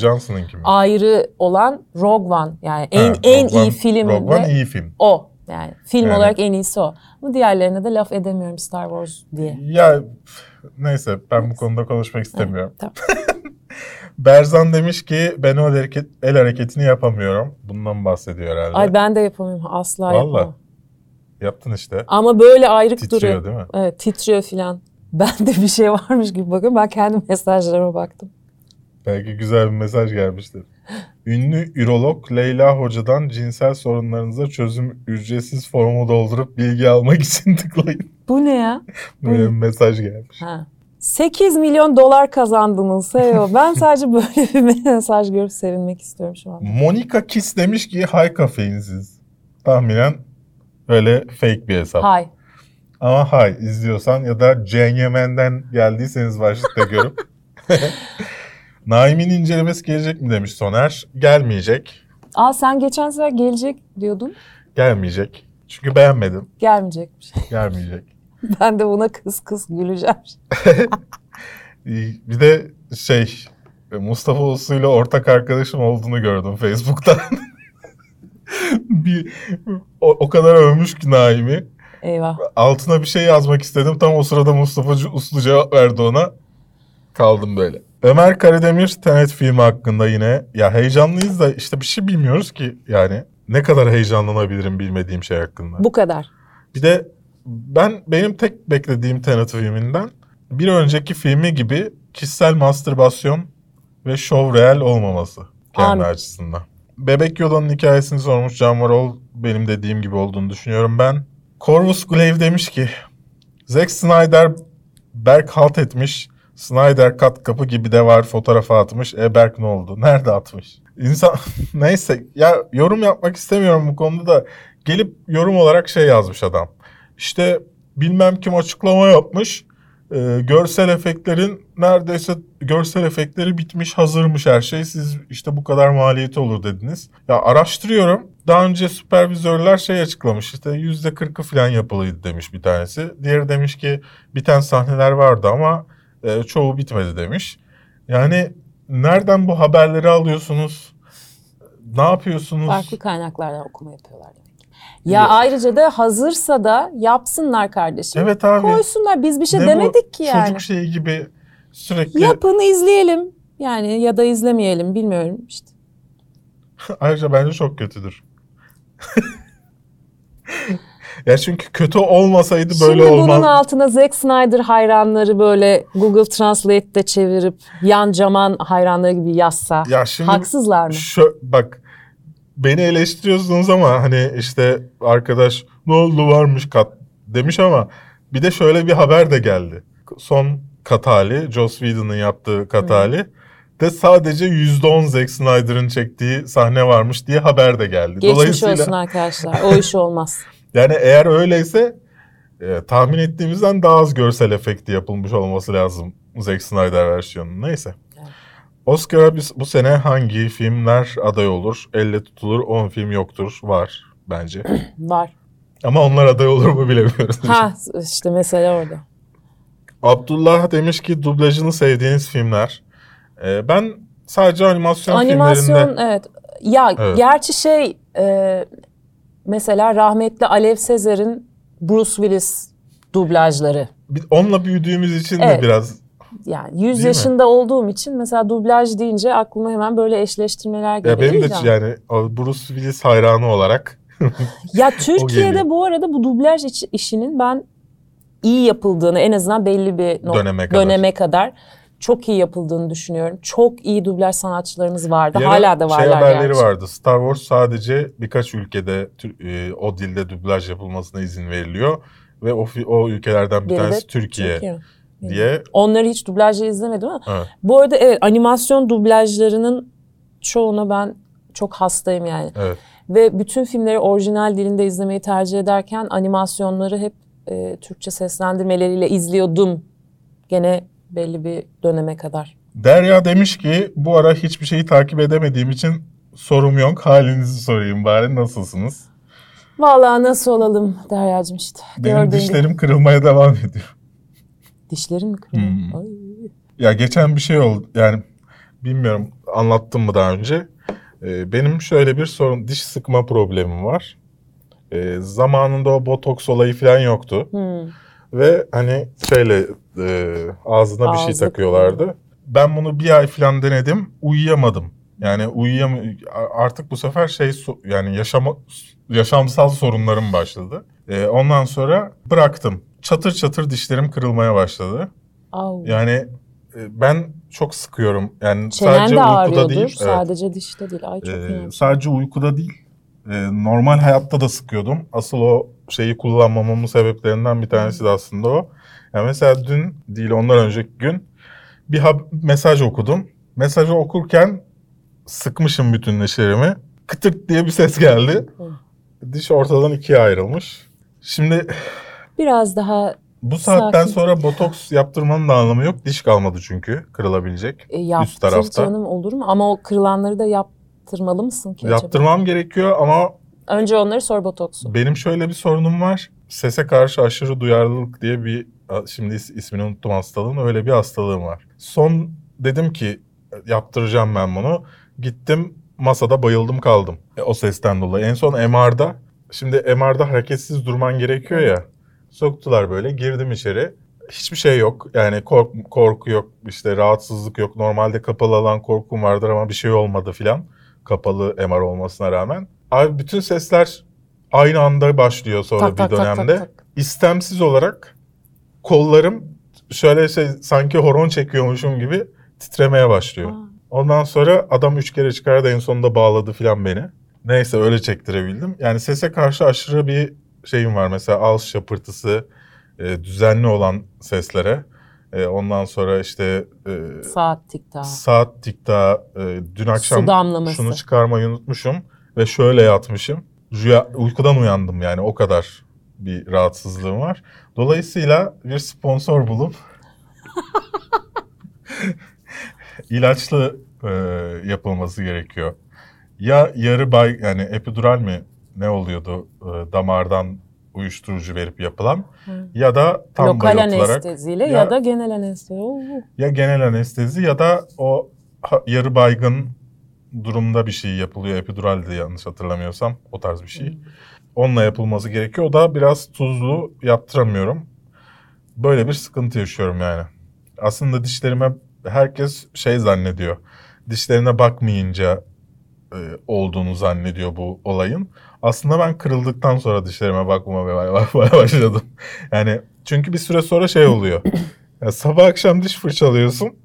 S2: ayrı olan Rogue One yani en ha, en Rogue iyi One, film
S1: Rogue One iyi film.
S2: O yani film yani, olarak en iyisi o. Ama diğerlerine de laf edemiyorum Star Wars diye.
S1: Ya neyse ben bu konuda konuşmak istemiyorum. Evet, tamam. <laughs> Berzan demiş ki ben o hareket, el hareketini yapamıyorum. Bundan bahsediyor herhalde.
S2: Ay ben de yapamıyorum. Asla Vallahi. yapamam.
S1: Yaptın işte.
S2: Ama böyle ayrık
S1: titriyor,
S2: duruyor.
S1: Titriyor değil mi?
S2: Evet titriyor filan. <laughs> Bende bir şey varmış gibi bakın. Ben kendi mesajlarıma baktım.
S1: Belki güzel bir mesaj gelmiştir. Ünlü ürolog Leyla Hoca'dan cinsel sorunlarınıza çözüm ücretsiz formu doldurup bilgi almak için <laughs> tıklayın.
S2: Bu ne ya?
S1: Böyle bir mesaj gelmiş.
S2: Ha. 8 milyon dolar kazandınız. Seyo. Ben sadece böyle bir <laughs> mesaj görüp sevinmek istiyorum şu an.
S1: Monica Kiss demiş ki hay kafeinsiz. Tahminen öyle fake bir hesap.
S2: Hay.
S1: Ama hay izliyorsan ya da Cenyemen'den geldiyseniz başlıkta görüp <laughs> Naim'in incelemesi gelecek mi demiş Soner. Gelmeyecek.
S2: Aa sen geçen sefer gelecek diyordun.
S1: Gelmeyecek. Çünkü beğenmedim.
S2: Gelmeyecekmiş. <laughs>
S1: Gelmeyecek.
S2: ben de buna kız kız güleceğim. <laughs>
S1: bir de şey Mustafa Uslu ile ortak arkadaşım olduğunu gördüm Facebook'tan. <laughs> bir o, o kadar övmüş ki Naim'i.
S2: Eyvah.
S1: Altına bir şey yazmak istedim. Tam o sırada Mustafa Uslu cevap verdi ona. Kaldım böyle. Ömer Karademir Tenet filmi hakkında yine ya heyecanlıyız da işte bir şey bilmiyoruz ki yani. Ne kadar heyecanlanabilirim bilmediğim şey hakkında.
S2: Bu kadar.
S1: Bir de ben benim tek beklediğim Tenet filminden bir önceki filmi gibi kişisel mastürbasyon ve şov real olmaması kendi Amin. açısından. Bebek Yoda'nın hikayesini sormuş Can Varol. Benim dediğim gibi olduğunu düşünüyorum ben. Corvus Glaive demiş ki Zack Snyder Berk halt etmiş Snyder kat kapı gibi de var fotoğrafı atmış. E Berk ne oldu? Nerede atmış? İnsan <laughs> neyse ya yorum yapmak istemiyorum bu konuda da gelip yorum olarak şey yazmış adam. İşte bilmem kim açıklama yapmış. E, görsel efektlerin neredeyse görsel efektleri bitmiş hazırmış her şey. Siz işte bu kadar maliyeti olur dediniz. Ya araştırıyorum. Daha önce süpervizörler şey açıklamış işte yüzde kırkı falan yapılıydı demiş bir tanesi. Diğeri demiş ki biten sahneler vardı ama E, çoğu bitmedi demiş. Yani nereden bu haberleri alıyorsunuz? Ne yapıyorsunuz?
S2: Farklı kaynaklardan okuma yapıyorlar demek. Ya evet. ayrıca da hazırsa da yapsınlar kardeşim.
S1: Evet abi.
S2: Koysunlar. Biz bir şey ne demedik ki yani.
S1: Çocuk şeyi gibi sürekli.
S2: Yapın izleyelim. Yani ya da izlemeyelim bilmiyorum işte. <laughs>
S1: ayrıca bence çok kötüdür. <laughs> ya çünkü kötü olmasaydı böyle
S2: Şimdi
S1: olmaz.
S2: bunun altına Zack Snyder hayranları böyle Google Translate'de çevirip yan caman hayranları gibi yazsa ya şimdi haksızlar mı?
S1: Şu, bak beni eleştiriyorsunuz ama hani işte arkadaş ne oldu varmış kat demiş ama bir de şöyle bir haber de geldi. Son Katali, Joss Whedon'ın yaptığı Katali hmm. de sadece %10 Zack Snyder'ın çektiği sahne varmış diye haber de geldi.
S2: Geçmiş Dolayısıyla... olsun arkadaşlar. O iş olmaz. <laughs>
S1: yani eğer öyleyse e, tahmin ettiğimizden daha az görsel efekti yapılmış olması lazım Zack Snyder versiyonunun. Neyse. Oscar'a biz bu sene hangi filmler aday olur? Elle tutulur 10 film yoktur. Var bence. <clears throat>
S2: Var.
S1: Ama onlar aday olur mu bilemiyoruz.
S2: Ha işte mesele orada.
S1: Abdullah demiş ki dublajını sevdiğiniz filmler. Ee, ben sadece animasyon,
S2: animasyon
S1: filmlerinde...
S2: evet. Ya evet. gerçi şey e, mesela rahmetli Alev Sezer'in Bruce Willis dublajları.
S1: Onunla büyüdüğümüz için evet. de biraz
S2: yani 100 Değil yaşında mi? olduğum için mesela dublaj deyince aklıma hemen böyle eşleştirmeler geliyor.
S1: Ya benim de yani Bruce Willis hayranı olarak. <laughs>
S2: ya Türkiye'de bu arada bu dublaj iş, işinin ben iyi yapıldığını en azından belli bir
S1: döneme, kadar.
S2: döneme kadar çok iyi yapıldığını düşünüyorum. Çok iyi dublaj sanatçılarımız vardı. Yarın Hala da varlar
S1: şey haberleri gerçi. vardı. Star Wars sadece birkaç ülkede e, o dilde dublaj yapılmasına izin veriliyor ve o o ülkelerden bir Biri tanesi Türkiye. Türkiye diye.
S2: Onları hiç dublajla izlemedim ama. Evet. Bu arada evet animasyon dublajlarının çoğuna ben çok hastayım yani.
S1: Evet.
S2: Ve bütün filmleri orijinal dilinde izlemeyi tercih ederken animasyonları hep e, Türkçe seslendirmeleriyle izliyordum. Gene belli bir döneme kadar.
S1: Derya demiş ki bu ara hiçbir şeyi takip edemediğim için sorum yok. Halinizi sorayım bari nasılsınız?
S2: Vallahi nasıl olalım Derya'cığım işte.
S1: Benim dişlerim gibi. kırılmaya devam ediyor.
S2: Dişlerin mi kırılıyor? Hmm. Ay.
S1: Ya geçen bir şey oldu yani bilmiyorum anlattım mı daha önce. Ee, benim şöyle bir sorun diş sıkma problemim var. Ee, zamanında o botoks olayı falan yoktu.
S2: Hmm.
S1: Ve hani şöyle e, ağzına bir şey takıyorlardı. Ben bunu bir ay falan denedim uyuyamadım. Yani uyuyam artık bu sefer şey yani yaşama yaşamsal sorunlarım başladı. Ee, ondan sonra bıraktım çatır çatır dişlerim kırılmaya başladı.
S2: Au.
S1: Yani e, ben çok sıkıyorum. Yani
S2: Çenen sadece de uykuda değil. Sadece evet. dişte değil. Ay çok ee,
S1: sadece uykuda değil. Ee, normal hayatta da sıkıyordum. Asıl o şeyi kullanmamamın sebeplerinden bir tanesi de aslında o. Yani mesela dün değil ondan önceki gün bir mesaj okudum. Mesajı okurken sıkmışım bütün dişlerimi. Kıtırt diye bir ses geldi. Diş ortadan ikiye ayrılmış. Şimdi
S2: Biraz daha
S1: bu saatten sakin. sonra botoks yaptırmanın da anlamı yok. Diş kalmadı çünkü kırılabilecek
S2: e, yaptır üst tarafta. canım olur mu? Ama o kırılanları da yaptırmalı mısın ki
S1: Yaptırmam acaba? gerekiyor ama...
S2: Önce onları sor botoksu.
S1: Benim şöyle bir sorunum var. Sese karşı aşırı duyarlılık diye bir... Şimdi ismini unuttum hastalığın. Öyle bir hastalığım var. Son dedim ki yaptıracağım ben bunu. Gittim masada bayıldım kaldım. E, o sesten dolayı. En son MR'da... Şimdi MR'da hareketsiz durman gerekiyor ya. Soktular böyle girdim içeri. Hiçbir şey yok. Yani kork, korku yok, işte rahatsızlık yok. Normalde kapalı alan korkum vardır ama bir şey olmadı filan. Kapalı MR olmasına rağmen. Abi bütün sesler aynı anda başlıyor sonra tak, bir tak, dönemde. Tak, tak, tak. İstemsiz olarak kollarım şöyle şey sanki horon çekiyormuşum gibi titremeye başlıyor. Aa. Ondan sonra adam üç kere çıkardı en sonunda bağladı filan beni. Neyse öyle çektirebildim. Yani sese karşı aşırı bir şeyim var mesela ağız şapırtısı e, düzenli olan seslere. E, ondan sonra işte
S2: e, saat tikta.
S1: Saat tikta. E, dün akşam şunu çıkarmayı unutmuşum ve şöyle yatmışım. Rüya, uykudan uyandım yani o kadar bir rahatsızlığım var. Dolayısıyla bir sponsor bulup <laughs> ilaçlı e, yapılması gerekiyor. Ya yarı bay yani epidural mi ne oluyordu e, damardan uyuşturucu verip yapılan Hı. ya da tam
S2: lokal anesteziyle ya, ya da genel anestezi.
S1: Ya genel anestezi ya da o yarı baygın durumda bir şey yapılıyor. Epidural de yanlış hatırlamıyorsam o tarz bir şey. Hı. Onunla yapılması gerekiyor. O da biraz tuzlu yaptıramıyorum. Böyle bir sıkıntı yaşıyorum yani. Aslında dişlerime herkes şey zannediyor. Dişlerine bakmayınca e, olduğunu zannediyor bu olayın. Aslında ben kırıldıktan sonra dişlerime bakmamaya başladım. Yani çünkü bir süre sonra şey oluyor. <coughs> Yani sabah akşam diş fırçalıyorsun.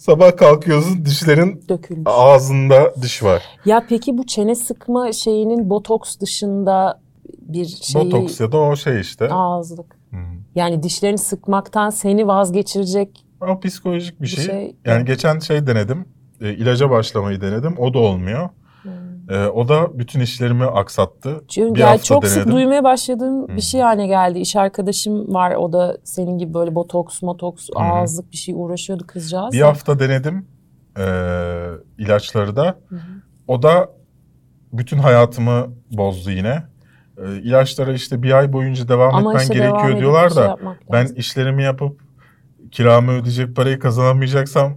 S1: Sabah kalkıyorsun dişlerin Dökülmüş. ağzında diş var.
S2: Ya peki bu çene sıkma şeyinin botoks dışında bir şey...
S1: Botoks ya da o şey işte.
S2: Ağızlık. Hmm. Yani dişlerini sıkmaktan seni vazgeçirecek...
S1: O psikolojik bir, bir şey. şey. Yani geçen şey denedim. E, ilaca başlamayı denedim. O da olmuyor. Hmm. E, o da bütün işlerimi aksattı.
S2: Çünkü bir yani çok denedim. sık duymaya başladığım hmm. bir şey haline geldi. İş arkadaşım var o da senin gibi böyle botoks, motoks, hmm. ağızlık bir şey uğraşıyordu kızcağız.
S1: Bir hafta denedim e, ilaçları da. Hmm. O da bütün hayatımı bozdu yine. E, ilaçlara işte bir ay boyunca devam Ama etmen işte gerekiyor devam diyorlar da şey ben işlerimi yapıp kiramı ödeyecek parayı kazanamayacaksam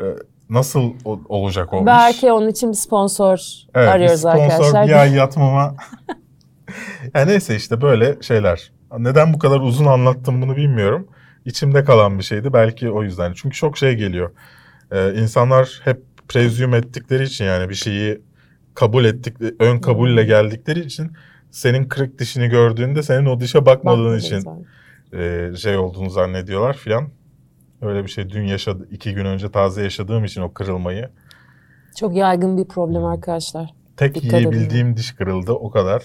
S1: e, nasıl olacak o
S2: Belki iş? onun için bir sponsor evet, arıyoruz sponsor, arkadaşlar.
S1: bir ay yatmama. <laughs> yani neyse işte böyle şeyler. Neden bu kadar uzun anlattım bunu bilmiyorum. İçimde kalan bir şeydi belki o yüzden. Çünkü çok şey geliyor. Ee, insanlar hep presume ettikleri için yani bir şeyi kabul ettik, ön kabulle hmm. geldikleri için senin kırık dişini gördüğünde senin o dişe bakmadığın Bakmadım için e, şey olduğunu zannediyorlar filan. Öyle bir şey dün yaşadı, iki gün önce taze yaşadığım için o kırılmayı.
S2: Çok yaygın bir problem arkadaşlar.
S1: Tek Dikkat yiyebildiğim edin. diş kırıldı o kadar.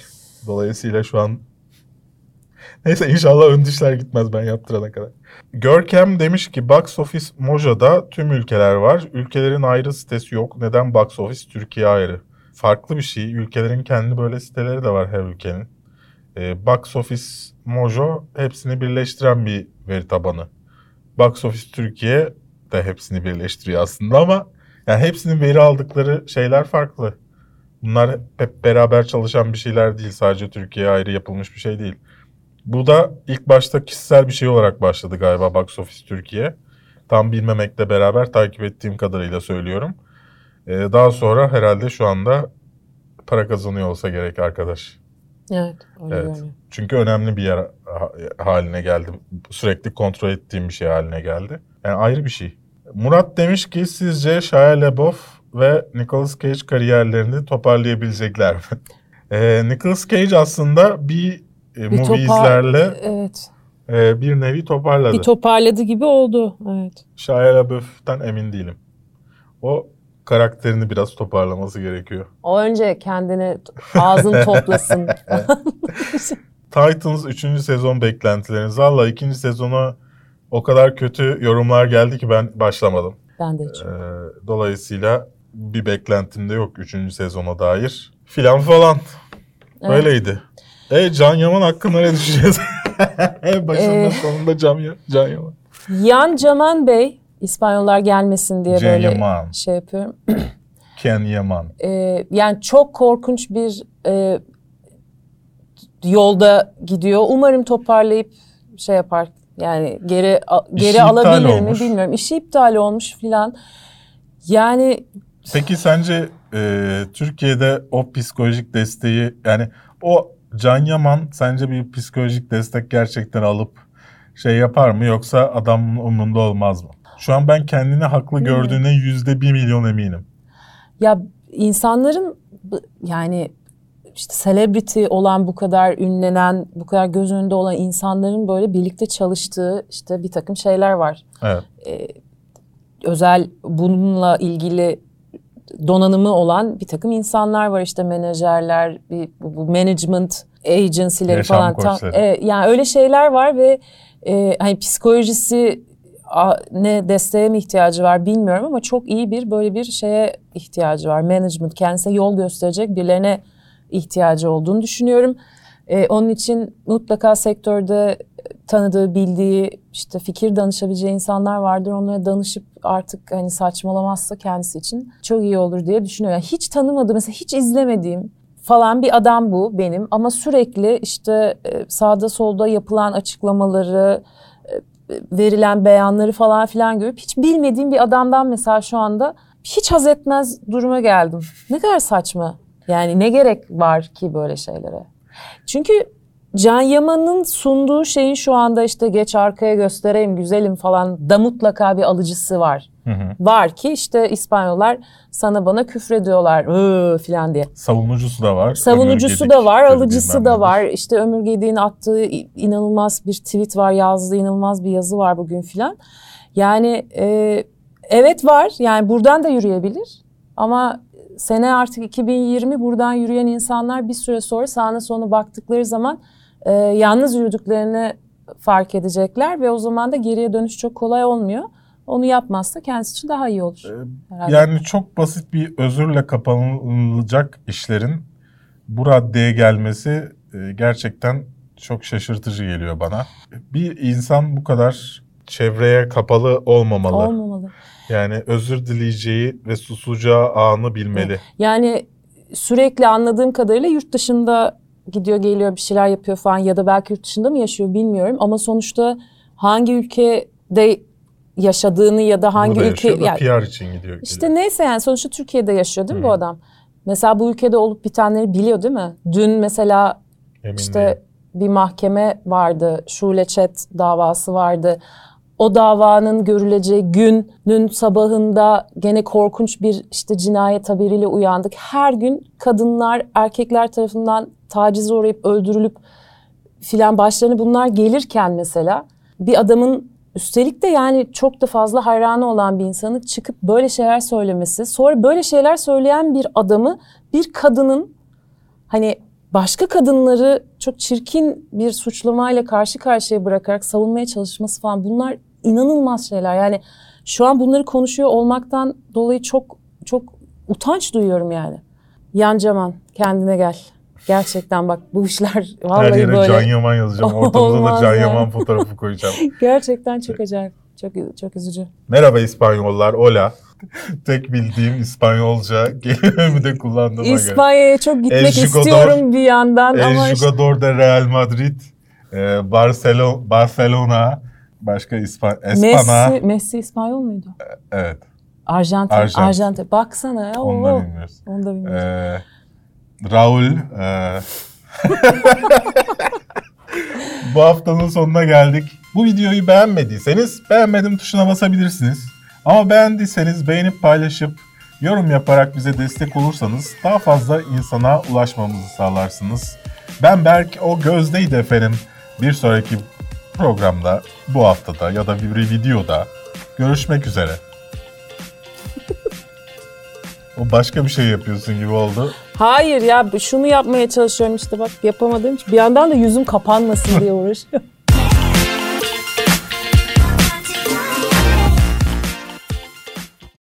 S1: Dolayısıyla şu an <laughs> Neyse inşallah ön dişler gitmez ben yaptırana kadar. Görkem demiş ki Box Office Moja'da tüm ülkeler var. Ülkelerin ayrı sitesi yok. Neden Box Office Türkiye ayrı? Farklı bir şey. Ülkelerin kendi böyle siteleri de var her ülkenin. Ee, Box Office Mojo hepsini birleştiren bir veri tabanı. Box Office Türkiye de hepsini birleştiriyor aslında ama yani hepsinin veri aldıkları şeyler farklı. Bunlar hep beraber çalışan bir şeyler değil. Sadece Türkiye'ye ayrı yapılmış bir şey değil. Bu da ilk başta kişisel bir şey olarak başladı galiba Box Office Türkiye. Tam bilmemekle beraber takip ettiğim kadarıyla söylüyorum. Ee, daha sonra herhalde şu anda para kazanıyor olsa gerek arkadaş.
S2: Evet, öyle evet.
S1: Çünkü önemli bir yer haline geldi. Sürekli kontrol ettiğim bir şey haline geldi. Yani ayrı bir şey. Murat demiş ki sizce Shia LaBeouf ve Nicolas Cage kariyerlerini toparlayabilecekler mi? <laughs> ee, Nicolas Cage aslında bir, e, bir movieslerle evet. e, bir nevi toparladı.
S2: Bir toparladı gibi oldu. Evet.
S1: Shia LaBeouf'tan emin değilim. O karakterini biraz toparlaması gerekiyor.
S2: O önce kendini ağzını toplasın. <laughs>
S1: Titans 3. sezon beklentileriniz. Valla 2. sezona o kadar kötü yorumlar geldi ki ben başlamadım.
S2: Ben de hiç. Ee,
S1: dolayısıyla bir beklentim de yok 3. sezona dair. Filan falan. Evet. Öyleydi. E Can Yaman hakkında ne düşüneceğiz? <laughs> Başında ee, sonunda Can, Can Yaman.
S2: Yan Caman Bey İspanyollar gelmesin diye Can böyle Yaman. şey yapıyorum. <clears throat>
S1: Ken Yaman.
S2: Ee, yani çok korkunç bir e, yolda gidiyor. Umarım toparlayıp şey yapar. Yani geri geri İşi alabilir mi bilmiyorum. İşi iptal olmuş filan. Yani
S1: Peki sence e, Türkiye'de o psikolojik desteği yani o Can Yaman sence bir psikolojik destek gerçekten alıp şey yapar mı yoksa adamın umrunda olmaz mı? Şu an ben kendini haklı Değil gördüğüne yüzde bir milyon eminim.
S2: Ya insanların yani işte celebrity olan bu kadar ünlenen, bu kadar göz önünde olan insanların böyle birlikte çalıştığı işte bir takım şeyler var.
S1: Evet.
S2: Ee, özel bununla ilgili donanımı olan bir takım insanlar var işte menajerler, bir, bu, management agency'leri Yaşam falan. Tam, e, yani öyle şeyler var ve e, hani psikolojisi ne desteğe mi ihtiyacı var bilmiyorum ama çok iyi bir böyle bir şeye ihtiyacı var. Management kendisine yol gösterecek birilerine ihtiyacı olduğunu düşünüyorum. Ee, onun için mutlaka sektörde tanıdığı, bildiği, işte fikir danışabileceği insanlar vardır. Onlara danışıp artık hani saçmalamazsa kendisi için çok iyi olur diye düşünüyorum. Yani hiç tanımadığım, mesela hiç izlemediğim falan bir adam bu benim ama sürekli işte e, sağda solda yapılan açıklamaları, verilen beyanları falan filan görüp hiç bilmediğim bir adamdan mesela şu anda hiç haz etmez duruma geldim. Ne kadar saçma. Yani ne gerek var ki böyle şeylere? Çünkü Can Yaman'ın sunduğu şeyin şu anda işte geç arkaya göstereyim güzelim falan da mutlaka bir alıcısı var. Hı hı. Var ki işte İspanyollar sana bana küfrediyorlar falan diye.
S1: Savunucusu da var.
S2: Savunucusu da var, alıcısı da var. İşte Ömür Gedik'in attığı inanılmaz bir tweet var, yazdığı inanılmaz bir yazı var bugün filan. Yani e, evet var yani buradan da yürüyebilir ama sene artık 2020 buradan yürüyen insanlar bir süre sonra sağına soluna baktıkları zaman e, yalnız yürüdüklerini fark edecekler ve o zaman da geriye dönüş çok kolay olmuyor. Onu yapmazsa kendisi için daha iyi olur.
S1: Herhalde. Yani çok basit bir özürle kapanılacak işlerin bu raddeye gelmesi e, gerçekten çok şaşırtıcı geliyor bana. Bir insan bu kadar çevreye kapalı olmamalı.
S2: Olmamalı.
S1: Yani özür dileyeceği ve susacağı anı bilmeli.
S2: Yani sürekli anladığım kadarıyla yurt dışında gidiyor geliyor bir şeyler yapıyor falan ya da belki yurt dışında mı yaşıyor bilmiyorum ama sonuçta hangi ülkede yaşadığını ya da hangi ülke
S1: yani, PR için gidiyor.
S2: İşte neyse yani sonuçta Türkiye'de yaşıyor değil mi hmm. bu adam? Mesela bu ülkede olup bitenleri biliyor değil mi? Dün mesela Emin işte değilim. bir mahkeme vardı. Şule Çet davası vardı. O davanın görüleceği günün sabahında gene korkunç bir işte cinayet haberiyle uyandık. Her gün kadınlar erkekler tarafından tacize uğrayıp öldürülüp filan başlarına bunlar gelirken mesela bir adamın üstelik de yani çok da fazla hayranı olan bir insanın çıkıp böyle şeyler söylemesi, sonra böyle şeyler söyleyen bir adamı bir kadının hani başka kadınları çok çirkin bir suçlamayla karşı karşıya bırakarak savunmaya çalışması falan bunlar inanılmaz şeyler. Yani şu an bunları konuşuyor olmaktan dolayı çok çok utanç duyuyorum yani. Yan Caman kendine gel. Gerçekten bak bu işler <laughs> vallahi
S1: Her yere
S2: böyle.
S1: Can Yaman yazacağım. <laughs> Ortamıza da Can Yaman fotoğrafı koyacağım. <laughs>
S2: Gerçekten çok acayip. Çok çok üzücü.
S1: Merhaba İspanyollar. Hola. Tek bildiğim İspanyolca kelimemi de kullandığıma
S2: göre. İspanya'ya çok gitmek El istiyorum bir yandan
S1: El
S2: ama...
S1: El Jugador de Real Madrid, e, Barcelona, Barcelona, başka İspan Espana.
S2: Messi, Messi İspanyol muydu?
S1: E, evet.
S2: Arjantin, Arjantin. Arjantin. Baksana ya.
S1: Onu da bilmiyoruz.
S2: Onu da bilmiyoruz. Ee,
S1: Raul. E... <laughs> Bu haftanın sonuna geldik. Bu videoyu beğenmediyseniz beğenmedim tuşuna basabilirsiniz. Ama beğendiyseniz beğenip paylaşıp yorum yaparak bize destek olursanız daha fazla insana ulaşmamızı sağlarsınız. Ben Berk, o gözdeydi efendim. Bir sonraki programda, bu haftada ya da bir videoda görüşmek üzere. O başka bir şey yapıyorsun gibi oldu.
S2: Hayır ya şunu yapmaya çalışıyorum işte bak yapamadığım için. Bir yandan da yüzüm kapanmasın diye uğraşıyorum.